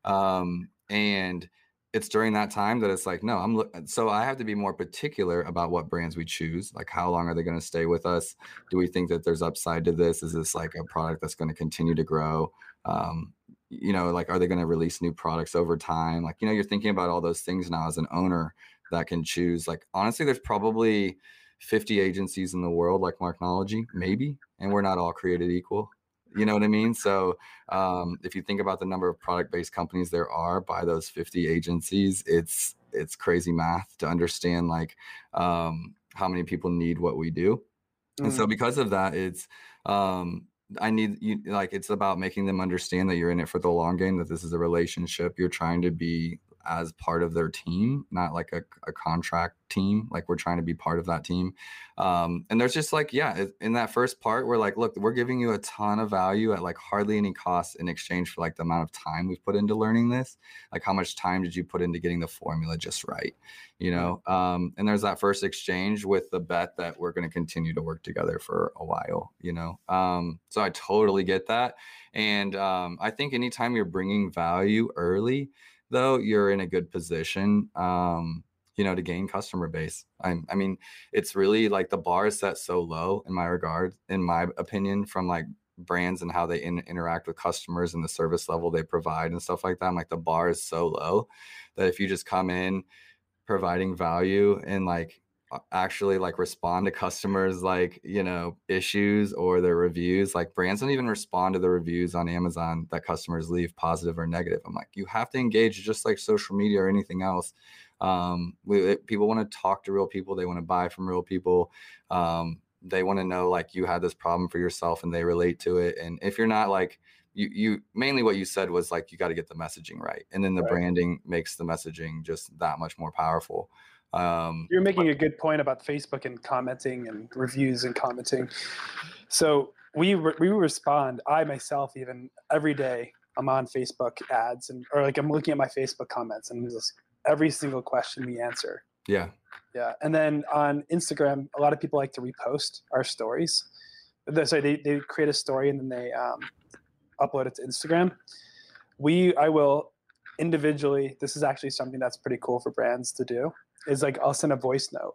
um, and it's during that time that it's like no i'm so i have to be more particular about what brands we choose like how long are they going to stay with us? Do we think that there's upside to this? Is this like a product that's going to continue to grow? Um, you know like are they going to release new products over time? Like you know you're thinking about all those things now as an owner that can choose like honestly there's probably 50 agencies in the world like marknology maybe and we're not all created equal you know what I mean? So um, if you think about the number of product-based companies there are by those 50 agencies, it's it's crazy math to understand like um, how many people need what we do. Mm. And so mm. because of that, it's um, I need you like it's about making them understand that you're in it for the long game, that this is a relationship. You're trying to be as part of their team, not like a, a contract team. Like we're trying to be part of that team. Um, and there's just like, yeah, in that first part, we're like, look, we're giving you a ton of value at like hardly any cost in exchange for like the amount of time we've put into learning this. Like how much time did you put into getting the formula just right? You know, um, and there's that first exchange with the bet that we're going to continue to work together for a while, you know? Um, so I totally get that. And um, I think anytime you're bringing value early, though, you're in a good position, um, you know, to gain customer base. I, I mean, it's really like the bar is set so low in my regard, in my opinion, from like brands and how they in, interact with customers and the service level they provide and stuff like that. I'm like the bar is so low that if you just come in providing value and like actually like respond to customers like you know issues or their reviews like brands don't even respond to the reviews on amazon that customers leave positive or negative i'm like you have to engage just like social media or anything else Um, we, people want to talk to real people. They want to buy from real people. Um, they want to know like you had this problem for yourself and they relate to it. And if you're not like you, you mainly what you said was like you got to get the messaging right, and then the right. branding makes the messaging just that much more powerful. Um, You're making a good point about Facebook and commenting and reviews and commenting. So we re- we respond. I myself even every day I'm on Facebook ads and or like I'm looking at my Facebook comments and just every single question we answer. Yeah. Yeah. And then on Instagram, a lot of people like to repost our stories. Sorry, they, they create a story and then they um, upload it to Instagram. We I will individually. This is actually something that's pretty cool for brands to do. Is like I'll send a voice note.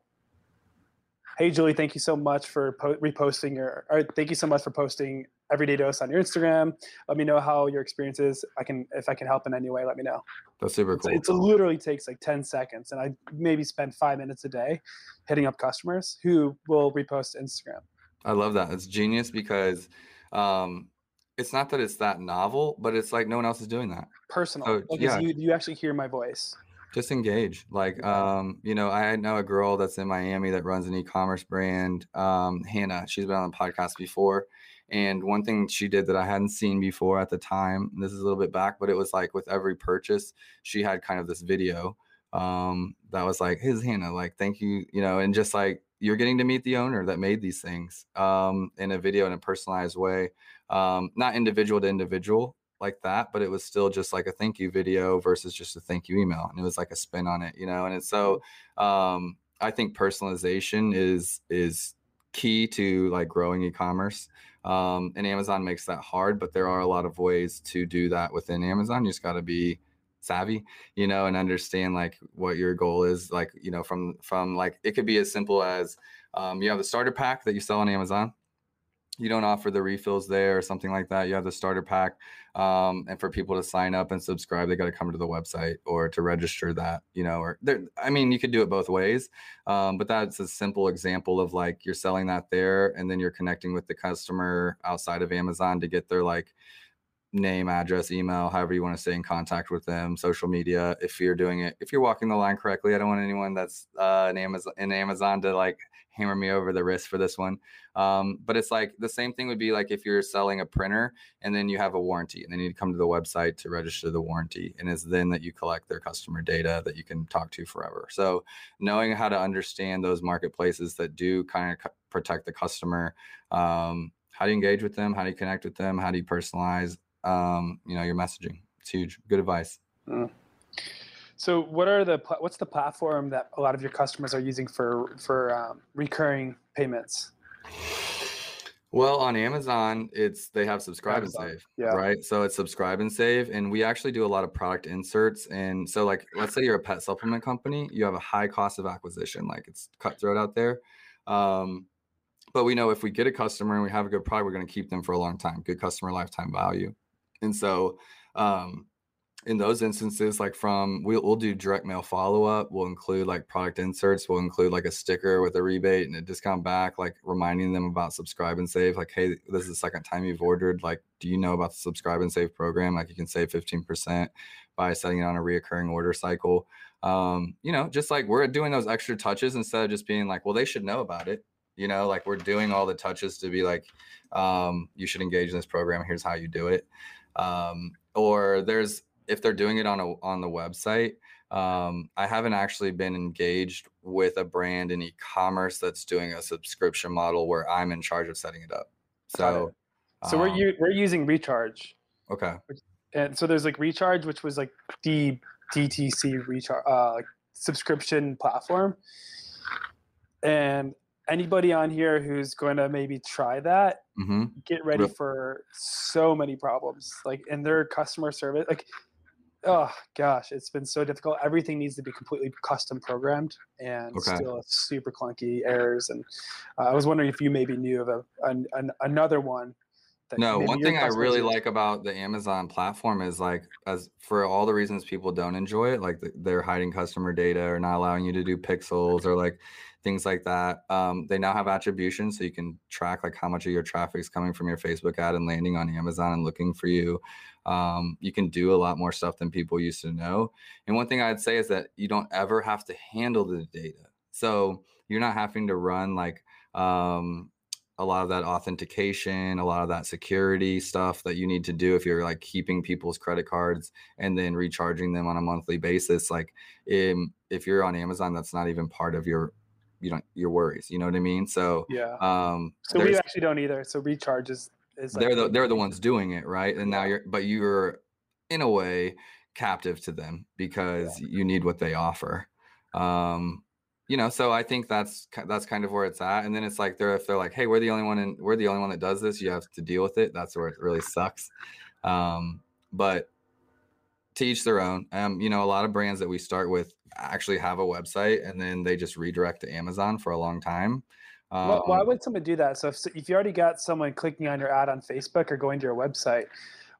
Hey Julie, thank you so much for po- reposting your. Or thank you so much for posting everyday dose on your Instagram. Let me know how your experience is. I can if I can help in any way. Let me know. That's super cool. It literally takes like ten seconds, and I maybe spend five minutes a day hitting up customers who will repost Instagram. I love that. It's genius because um, it's not that it's that novel, but it's like no one else is doing that. Personal. So, like yeah. you, you actually hear my voice. Just engage. Like, um, you know, I know a girl that's in Miami that runs an e-commerce brand. Um, Hannah, she's been on the podcast before. And one thing she did that I hadn't seen before at the time, this is a little bit back, but it was like with every purchase, she had kind of this video um, that was like, "His Hannah, like, thank you, you know, and just like you're getting to meet the owner that made these things um, in a video in a personalized way um, not individual to individual like that, but it was still just like a thank you video versus just a thank you email. And it was like a spin on it, you know? And it's so, um, I think personalization is, is key to like growing e-commerce. Um, and Amazon makes that hard, but there are a lot of ways to do that within Amazon. You just got to be savvy, you know, and understand like what your goal is. Like, you know, from, from like, it could be as simple as, um, you have the starter pack that you sell on Amazon you don't offer the refills there or something like that. You have the starter pack. Um, and for people to sign up and subscribe, they got to come to the website or to register that, you know, or there, I mean, you could do it both ways. Um, but that's a simple example of like you're selling that there and then you're connecting with the customer outside of Amazon to get their like name, address, email, however you want to stay in contact with them, social media. If you're doing it, if you're walking the line correctly, I don't want anyone that's uh, in Amazon in Amazon to like hammer me over the wrist for this one. Um, but it's like the same thing would be like if you're selling a printer and then you have a warranty and need to come to the website to register the warranty. And it's then that you collect their customer data that you can talk to forever. So knowing how to understand those marketplaces that do kind of protect the customer, um, how do you engage with them? How do you connect with them? How do you personalize, um, you know, your messaging? It's huge. Good advice. Mm. So, what are the what's the platform that a lot of your customers are using for for um, recurring payments? Well, on Amazon, it's they have subscribe Amazon. and save, yeah. right? So it's subscribe and save, and we actually do a lot of product inserts. And so, like, let's say you're a pet supplement company, you have a high cost of acquisition, like it's cutthroat out there. Um, but we know if we get a customer and we have a good product, we're going to keep them for a long time. Good customer lifetime value, and so um, in those instances, like from we'll, we'll do direct mail follow up. We'll include like product inserts. We'll include like a sticker with a rebate and a discount back, like reminding them about subscribe and save. Like, hey, this is the second time you've ordered. Like, do you know about the subscribe and save program? Like, you can save 15% by setting it on a reoccurring order cycle. Um, you know, just like we're doing those extra touches instead of just being like, well, they should know about it. You know, like we're doing all the touches to be like, um, you should engage in this program. Here's how you do it. Um, or there's if they're doing it on a on the website um, i haven't actually been engaged with a brand in e-commerce that's doing a subscription model where i'm in charge of setting it up. So so um, we're u- we're using recharge. Okay. And so there's like recharge which was like the dtc recharge uh, subscription platform. And anybody on here who's going to maybe try that mm-hmm. get ready for so many problems like in their customer service like oh gosh, it's been so difficult. Everything needs to be completely custom programmed and okay. still super clunky errors. And uh, I was wondering if you maybe knew of a, an, an, another one no, one thing I really like about the Amazon platform is like, as for all the reasons people don't enjoy it, like they're hiding customer data or not allowing you to do pixels or like things like that. Um, they now have attribution, so you can track like how much of your traffic is coming from your Facebook ad and landing on Amazon and looking for you. Um, you can do a lot more stuff than people used to know. And one thing I'd say is that you don't ever have to handle the data. So you're not having to run like um, a lot of that authentication, a lot of that security stuff that you need to do if you're like keeping people's credit cards and then recharging them on a monthly basis. Like, in, if you're on Amazon, that's not even part of your you don't your worries. You know what I mean? So yeah. Um, so we actually don't either. So recharge is, is like, they're the they're the ones doing it, right? And now you're but you're in a way captive to them because yeah. you need what they offer. Um, you know, so I think that's that's kind of where it's at. And then it's like they're if they're like, hey, we're the only one and we're the only one that does this, you have to deal with it. That's where it really sucks. Um, but to each their own. Um, you know, a lot of brands that we start with actually have a website and then they just redirect to Amazon for a long time. Um, why would someone do that? So if, if you already got someone clicking on your ad on Facebook or going to your website,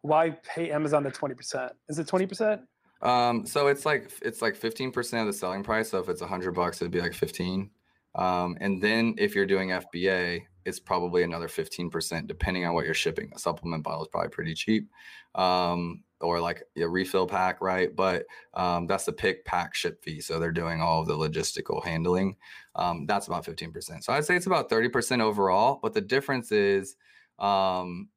why pay Amazon the 20%? Is it 20%? Um, so it's like it's like 15% of the selling price. So if it's 100 bucks, it'd be like 15. Um, and then if you're doing FBA, it's probably another 15% depending on what you're shipping. A supplement bottle is probably pretty cheap. Um, or like a refill pack, right? But um, that's the pick, pack, ship fee. So they're doing all of the logistical handling. Um, that's about 15%. So I'd say it's about 30% overall. But the difference is um,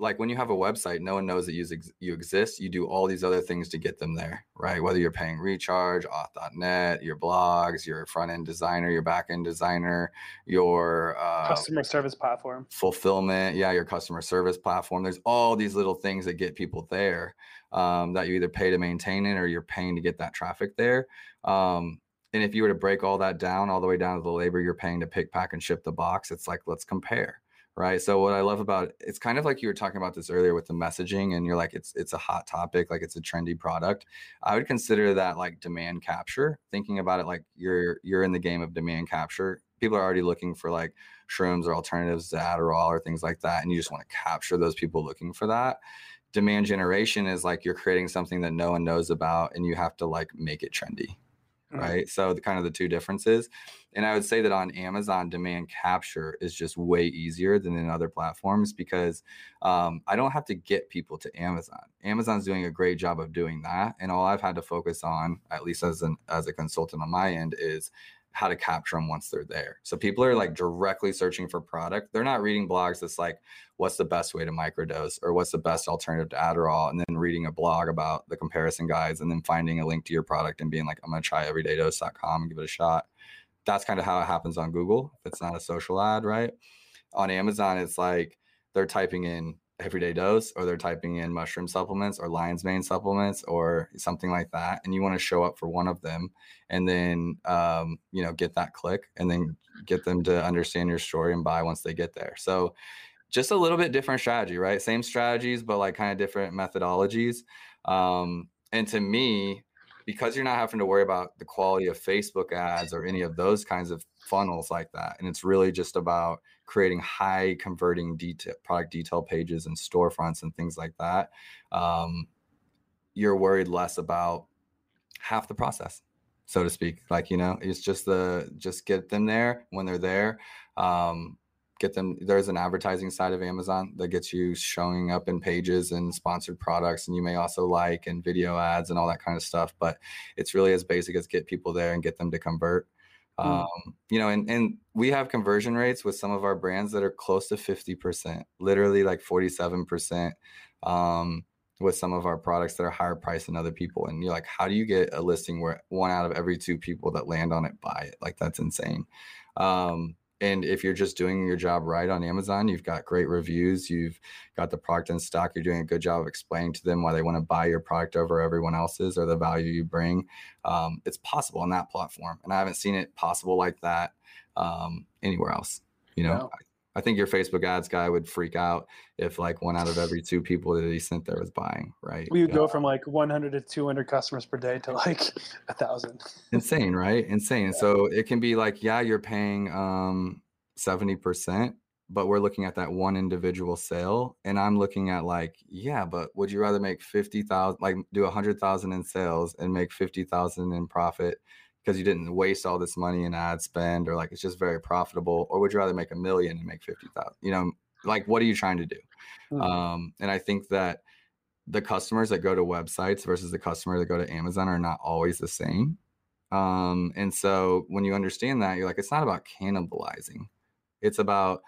like when you have a website, no one knows that you, ex- you exist. You do all these other things to get them there, right? Whether you're paying recharge, auth.net, your blogs, your front end designer, your back end designer, your uh, customer service platform, fulfillment, yeah, your customer service platform. There's all these little things that get people there um, that you either pay to maintain it or you're paying to get that traffic there. Um, and if you were to break all that down, all the way down to the labor you're paying to pick, pack, and ship the box, it's like let's compare right so what i love about it's kind of like you were talking about this earlier with the messaging and you're like it's it's a hot topic like it's a trendy product. I would consider that like demand capture thinking about it like you're you're in the game of demand capture. People are already looking for like shrooms or alternatives to adderall or things like that and you just want to capture those people looking for that. Demand generation is like you're creating something that no one knows about and you have to like make it trendy mm-hmm. right? So the kind of the two differences. And I would say that on Amazon, demand capture is just way easier than in other platforms because um, I don't have to get people to Amazon. Amazon's doing a great job of doing that, and all I've had to focus on, at least as an as a consultant on my end, is how to capture them once they're there. So people are like directly searching for product. They're not reading blogs that's like, what's the best way to microdose or what's the best alternative to Adderall, and then reading a blog about the comparison guides and then finding a link to your product and being like, I'm gonna try everydaydose.com and give it a shot. That's kind of how it happens on Google. If it's not a social ad, right? On Amazon, it's like they're typing in everyday dose or they're typing in mushroom supplements or lion's mane supplements or something like that and you want to show up for one of them and then um, you know get that click and then get them to understand your story and buy once they get there. So just a little bit different strategy right? Same strategies but like kind of different methodologies. Um, and to me because you're not having to worry about the quality of facebook ads or any of those kinds of funnels like that and it's really just about creating high converting detail product detail pages and storefronts and things like that um, you're worried less about half the process so to speak like you know it's just the just get them there when they're there um, get them there's an advertising side of amazon that gets you showing up in pages and sponsored products and you may also like and video ads and all that kind of stuff but it's really as basic as get people there and get them to convert. Um, you know, and, and we have conversion rates with some of our brands that are close to 50%, literally like 47%. Um, with some of our products that are higher priced than other people. And you're like, how do you get a listing where one out of every two people that land on it buy it? Like that's insane. Um, and if you're just doing your job right on Amazon, you've got great reviews, you've got the product in stock, you're doing a good job of explaining to them why they want to buy your product over everyone else's or the value you bring. Um, it's possible on that platform. And I haven't seen it possible like that um, anywhere else. You know, no. I think your Facebook ads guy would freak out if like one out of every two people that he sent there was buying, right? We would go from like 100 to 200 customers per day to like a thousand. Insane, right? Insane. Yeah. So it can be like, yeah, you're paying um 70%, but we're looking at that one individual sale and i'm looking at like yeah but would you rather make 50000 like do 100000 in sales and make 50000 in profit because you didn't waste all this money in ad spend or like it's just very profitable or would you rather make a million and make 50000 you know like what are you trying to do? Mm-hmm. um, and i think that the customers that go to websites versus the customer that go to amazon are not always the same. Um, and so when you understand that you're like it's not about cannibalizing. It's about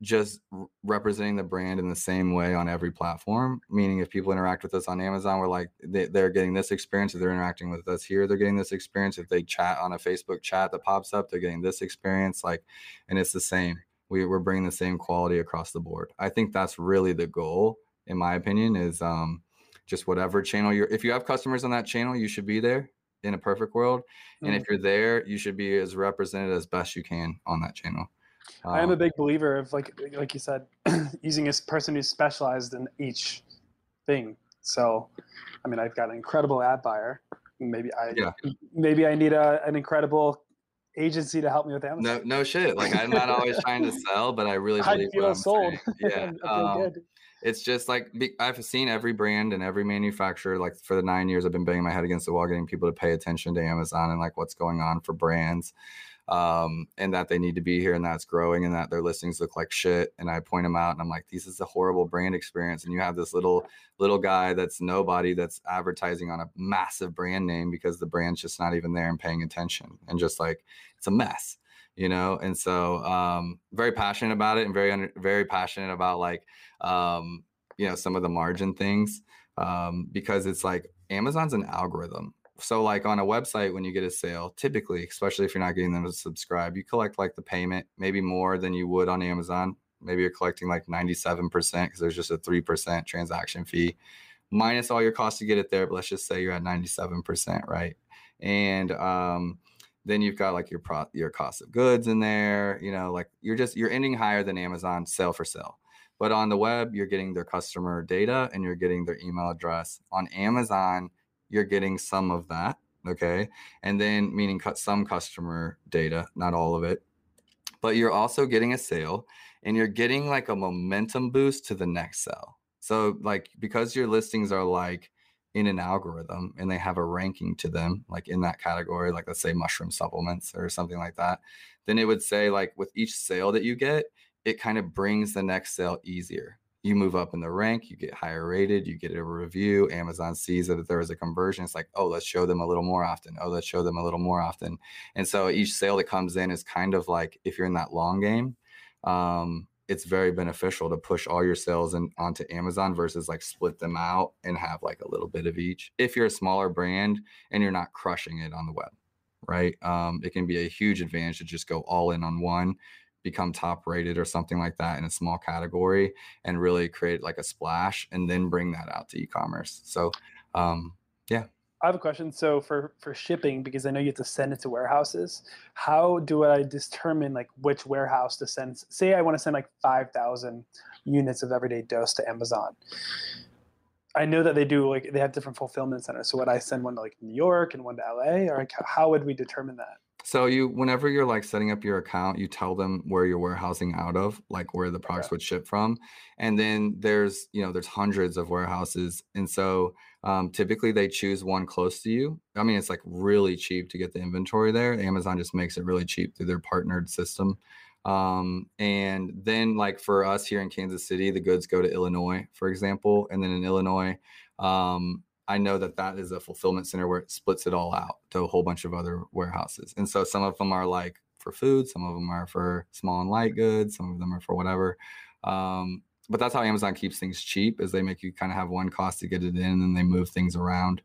just representing the brand in the same way on every platform. Meaning, if people interact with us on Amazon, we're like they, are getting this experience. If they're interacting with us here, they're getting this experience. If they chat on a Facebook chat that pops up, they're getting this experience. Like, and it's the same. We, we're bringing the same quality across the board. I think that's really the goal, in my opinion, is um, just whatever channel you're. If you have customers on that channel, you should be there in a perfect world. Mm-hmm. And if mm. you're there, you should be as represented as best you can on that channel. I am a big believer of like like you said, using a person who's specialized in each thing. So, I mean, I've got an incredible ad buyer. Maybe I yeah. maybe I need a, an incredible agency to help me with Amazon. No, no shit. Like I'm not always trying to sell, but I really believe I feel sold. Saying. Yeah. um, it's just like I've seen every brand and every manufacturer. Like for the nine years I've been banging my head against the wall, getting people to pay attention to Amazon and like what's going on for brands um, and that they need to be here and that's growing and that their listings look like shit. And I point them out and I'm like, this is a horrible brand experience. And you have this little little guy that's nobody that's advertising on a massive brand name because the brand's just not even there and paying attention and just like it's a mess you know and so um very passionate about it and very very passionate about like um you know some of the margin things um because it's like amazon's an algorithm so like on a website when you get a sale typically especially if you're not getting them to subscribe you collect like the payment maybe more than you would on amazon. Maybe you're collecting like 97% because there's just a 3% transaction fee minus all your costs to get it there but let's just say you're at 97% right? And um, then you've got like your pro your cost of goods in there you know like you're just you're ending higher than amazon sale for sale. But on the web you're getting their customer data and you're getting their email address. On amazon you're getting some of that. Okay. And then meaning cut some customer data, not all of it, but you're also getting a sale and you're getting like a momentum boost to the next sale. So, like, because your listings are like in an algorithm and they have a ranking to them, like in that category, like let's say mushroom supplements or something like that, then it would say, like, with each sale that you get, it kind of brings the next sale easier you move up in the rank, you get higher rated, you get a review. Amazon sees that there is a conversion. It's like, oh, let's show them a little more often. Oh, let's show them a little more often. And so each sale that comes in is kind of like if you're in that long game, um, it's very beneficial to push all your sales in, onto Amazon versus like split them out and have like a little bit of each. If you're a smaller brand and you're not crushing it on the web, right? Um, it can be a huge advantage to just go all in on one become top rated or something like that in a small category and really create like a splash and then bring that out to e-commerce so um, yeah I have a question. So for for shipping, because I know you have to send it to warehouses, how do I determine like which warehouse to send? Say I want to send like five thousand units of everyday dose to Amazon. I know that they do like they have different fulfillment centers. So would I send one to like New York and one to LA, or like how would we determine that? So you, whenever you're like setting up your account, you tell them where you're warehousing out of, like where the products would ship from, and then there's you know there's hundreds of warehouses, and so um, typically they choose one close to you. I mean, it's like really cheap to get the inventory there. Amazon just makes it really cheap through their partnered system. Um, and then like for us here in Kansas City, the goods go to Illinois, for example, and then in Illinois, um, I know that that is a fulfillment center where it splits it all out to a whole bunch of other warehouses. And so some of them are like for food, some of them are for small and light goods, some of them are for whatever. Um, but that's how Amazon keeps things cheap is they make you kind of have one cost to get it in and then they move things around.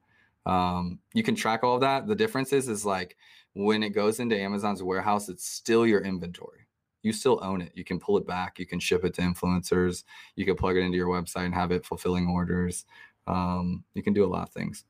Um, you can track all of that. The difference is, is like when it goes into Amazon's warehouse, it's still your inventory. You still own it. You can pull it back. You can ship it to influencers. You can plug it into your website and have it fulfilling orders. Um, you can do a lot of things.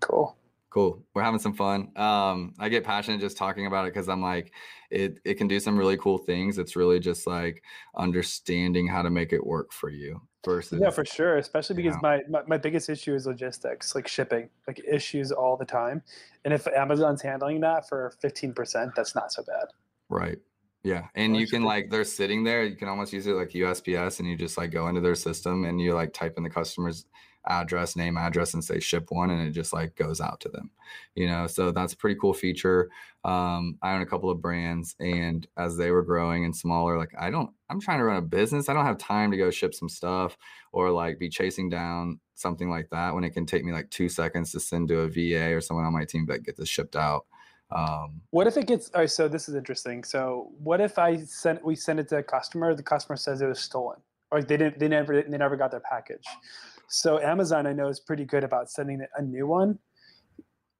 Cool. Cool. We're having some fun. Um, I get passionate just talking about it because I'm like, it it can do some really cool things. It's really just like understanding how to make it work for you versus yeah for sure especially because my, my, my biggest issue is logistics like shipping like issues all the time and if amazon's handling that for 15% that's not so bad right Yeah, and you can like they're sitting there. You can almost use it like USPS, and you just like go into their system and you like type in the customer's address, name, address, and say ship one, and it just like goes out to them. You know, so that's a pretty cool feature. Um, I own a couple of brands, and as they were growing and smaller, like I don't, I'm trying to run a business. I don't have time to go ship some stuff or like be chasing down something like that when it can take me like two seconds to send to a VA or someone on my team that get this shipped out. Um, What if it gets? All right, so this is interesting. So what if I sent we send it to a customer? The customer says it was stolen, or they didn't. They never. They never got their package. So Amazon, I know, is pretty good about sending a new one.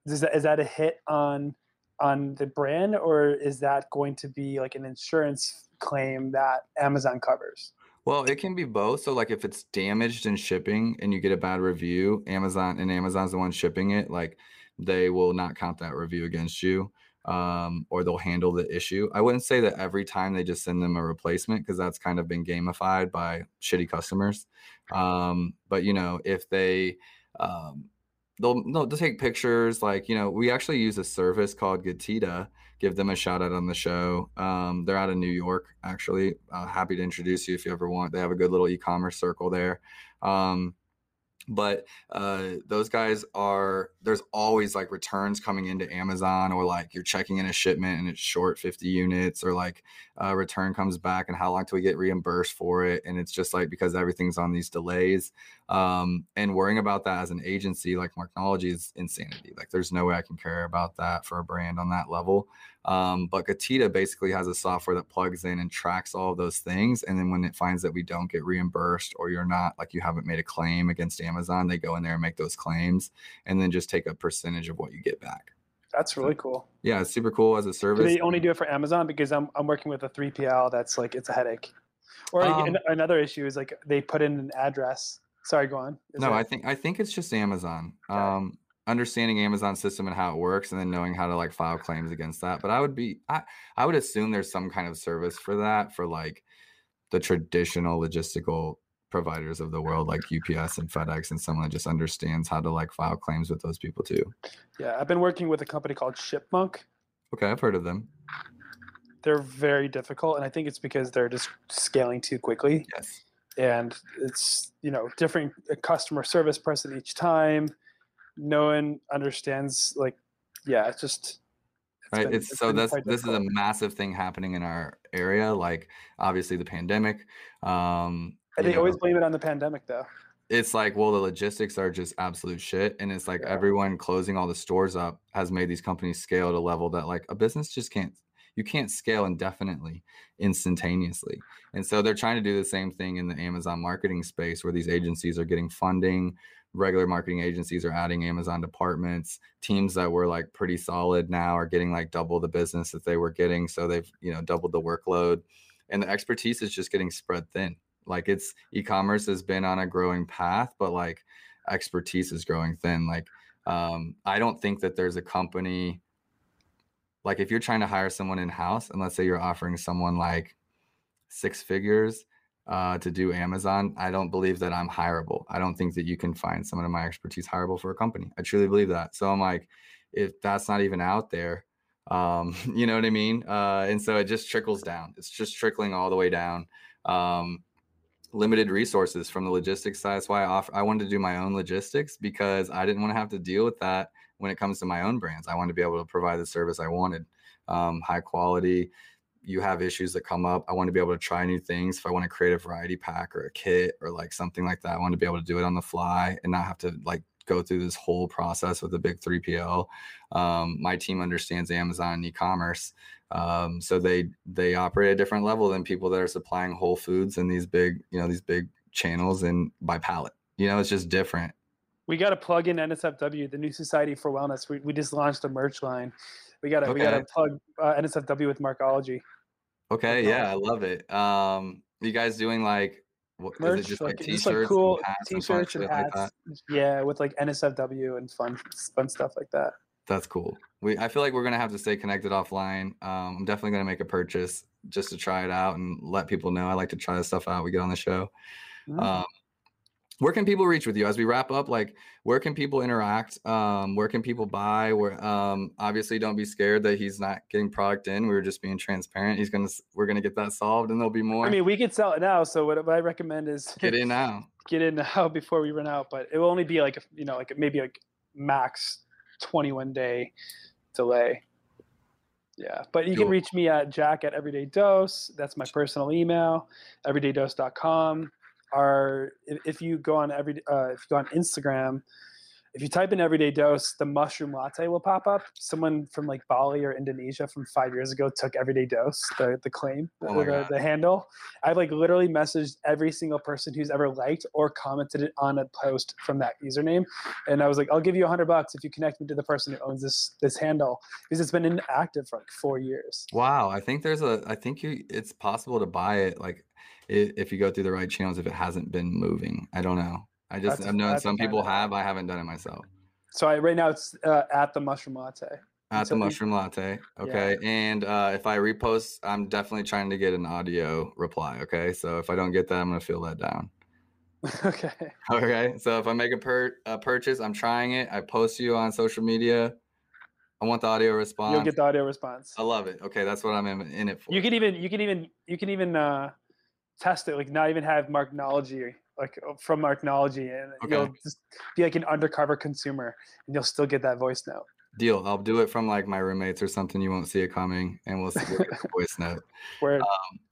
Is that is that a hit on on the brand, or is that going to be like an insurance claim that Amazon covers? Well, it can be both. So like if it's damaged in shipping and you get a bad review, Amazon and Amazon's the one shipping it, like they will not count that review against you. Um, or they'll handle the issue. I wouldn't say that every time they just send them a replacement because that's kind of been gamified by shitty customers. Um, but you know, if they um they'll they'll take pictures like you know we actually use a service called Getida give them a shout out on the show um, they're out of new york actually uh, happy to introduce you if you ever want they have a good little e-commerce circle there um, but uh, those guys are there's always like returns coming into amazon or like you're checking in a shipment and it's short 50 units or like a return comes back and how long till we get reimbursed for it? And it's just like because everything's on these delays um, and worrying about that as an agency like marknology is insanity like there's no way i can care about that for a brand on that level um, but Getida basically has a software that plugs in and tracks all of those things. And then when it finds that we don't get reimbursed or you're not like you haven't made a claim against Amazon, they go in there and make those claims and then just take a percentage of what you get back. That's really cool. Yeah, it's super cool as a Do service. they only do it for Amazon? Because I'm I'm working with a 3PL that's like it's a headache. Or Um, another issue is like they put in an address. Sorry, go on. Is no, I think I think it's just Amazon. Um, understanding Amazon system and how it works, and then knowing how to like file claims against that. But I would be, I I would assume there's some kind of service for that for like the traditional logistical providers of the world, like UPS and FedEx, and someone that just understands how to like file claims with those people too. yeah, I've been working with a company called Shipmonk. Okay, I've heard of them. They're very difficult, and I think it's because they're just scaling too quickly. Yes. And it's you know different customer service person each time. No one understands like yeah it's just right been- it's, so been that's this is a massive thing happening in our area like obviously the pandemic um and they know, always blame it on the pandemic though. It's like well the logistics are just absolute shit and it's like Yeah. everyone closing all the stores up has made these companies scale at a level that like a business just can't you can't scale indefinitely instantaneously. And so they're trying to do the same thing in the amazon marketing space where these agencies are getting funding regular marketing agencies are adding amazon departments teams that were like pretty solid now are getting like double the business that they were getting so they've you know doubled the workload. And the expertise is just getting spread thin. Like it's e-commerce has been on a growing path but like expertise is growing thin. Like um i don't think that there's a company like if you're trying to hire someone in house and let's say you're offering someone like six figures uh, to do amazon i don't believe that i'm hireable. I don't think that you can find someone of my expertise hireable for a company. I truly believe that. So i'm like if that's not even out there um you know what i mean? Uh and so it just trickles down. It's just trickling all the way down. Um limited resources from the logistics side. That's why I offer, I wanted to do my own logistics because I didn't want to have to deal with that when it comes to my own brands. I wanted to be able to provide the service I wanted, um, high quality. You have issues that come up. I want to be able to try new things. If I want to create a variety pack or a kit or like something like that, I want to be able to do it on the fly and not have to like go through this whole process with a big 3PL. Um, my team understands Amazon and e-commerce. Um, so they they operate at a different level than people that are supplying Whole Foods and these big, you know, these big channels and by pallet. You know, it's just different. We got to plug in nsfw the new society for wellness we, we just launched a merch line we got to we got to plug uh, nsfw with Marknology Okay, Okay. yeah, I love it. Um, you guys doing like what is merch it just like, like, t-shirts, just like cool and hats t-shirts and shit like hats that? yeah with like nsfw and fun fun stuff like that That's cool. We I feel like we're gonna have to stay connected offline. Um, I'm definitely gonna make a purchase just to try it out and let people know. I like to try this stuff out. We get on the show. Mhm. Um, where can people reach with you as we wrap up like where can people interact um where can people buy where um obviously don't be scared that he's not getting product in we were just being transparent he's gonna we're gonna get that solved and there'll be more I mean, we could sell it now. So what I recommend is get in now get in now before we run out. But it will only be like a, you know like maybe like max 21 day delay. Yeah, but you Cool. can reach me at Jack at Everyday Dose. That's my personal email, everydaydose.com. If, if you go on every uh, if you go on Instagram, if you type in Everyday Dose, the mushroom latte will pop up. Someone from like Bali or Indonesia from five years ago took Everyday Dose, the the claim, Oh the, the handle. I've like literally messaged every single person who's ever liked or commented on a post from that username, and I was like, I'll give you a hundred bucks if you connect me to the person who owns this this handle because it's been inactive for like four years. wow i think there's a i think you it's possible to buy it like if you go through the right channels if it hasn't been moving i don't know i just That's- i've known some people have i haven't done it myself. So I, right now it's uh, at the mushroom latte. at the mushroom latte okay and uh if i repost i'm definitely trying to get an audio reply okay? So if i don't get that i'm gonna feel let down. Okay. okay so if i make a, pur- a purchase i'm trying it i post you on social media i want the audio response You'll get the audio response. i love it okay that's what i'm in, in it for. You can even you can even you can even uh, test it like not even have Marknology like uh, from Marknology and Okay. you'll just be like an undercover consumer and you'll still get that voice note. deal i'll do it from like my roommates or something you won't see it coming and we'll see get the voice note Where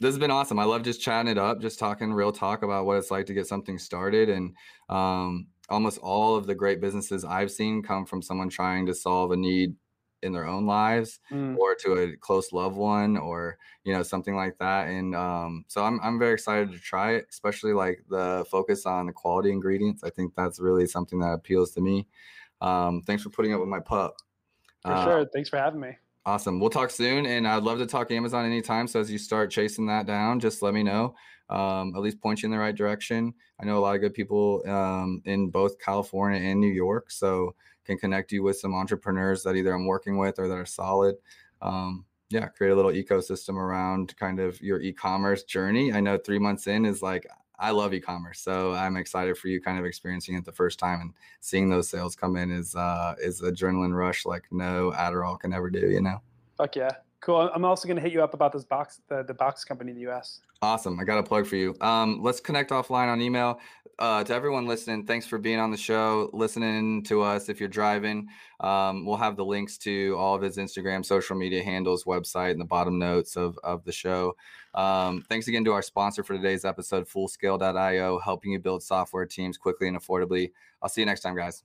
this has been awesome. I love just chatting it up, just talking real talk about what it's like to get something started. And um, almost all of the great businesses I've seen come from someone trying to solve a need in their own lives Mm, or to a close loved one or you know something like that and um, so I'm, I'm very excited to try it especially like the focus on the quality ingredients i think that's really something that appeals to me um, thanks for putting up with my pup for Uh, sure. Thanks for having me. Awesome. We'll talk soon, and I'd love to talk Amazon anytime. So as you start chasing that down, just let me know. Um, at least point you in the right direction. I know a lot of good people um, in both California and New York, so can connect you with some entrepreneurs that either I'm working with or that are solid. Um, yeah, create a little ecosystem around kind of your e-commerce journey. I know three months in is like I love e-commerce, so I'm excited for you kind of experiencing it the first time and seeing those sales come in is uh, is adrenaline rush like no Adderall can ever do. You know. Fuck yeah. Cool. I'm also gonna hit you up about this box the, the box company in the US. Awesome. I got a plug for you. Um, let's connect offline on email. Uh, to everyone listening, thanks for being on the show, listening to us. If you're driving, um, we'll have the links to all of his Instagram, social media handles, website, in the bottom notes of, of the show. Um, thanks again to our sponsor for today's episode, Fullscale.io, helping you build software teams quickly and affordably. I'll see you next time, guys.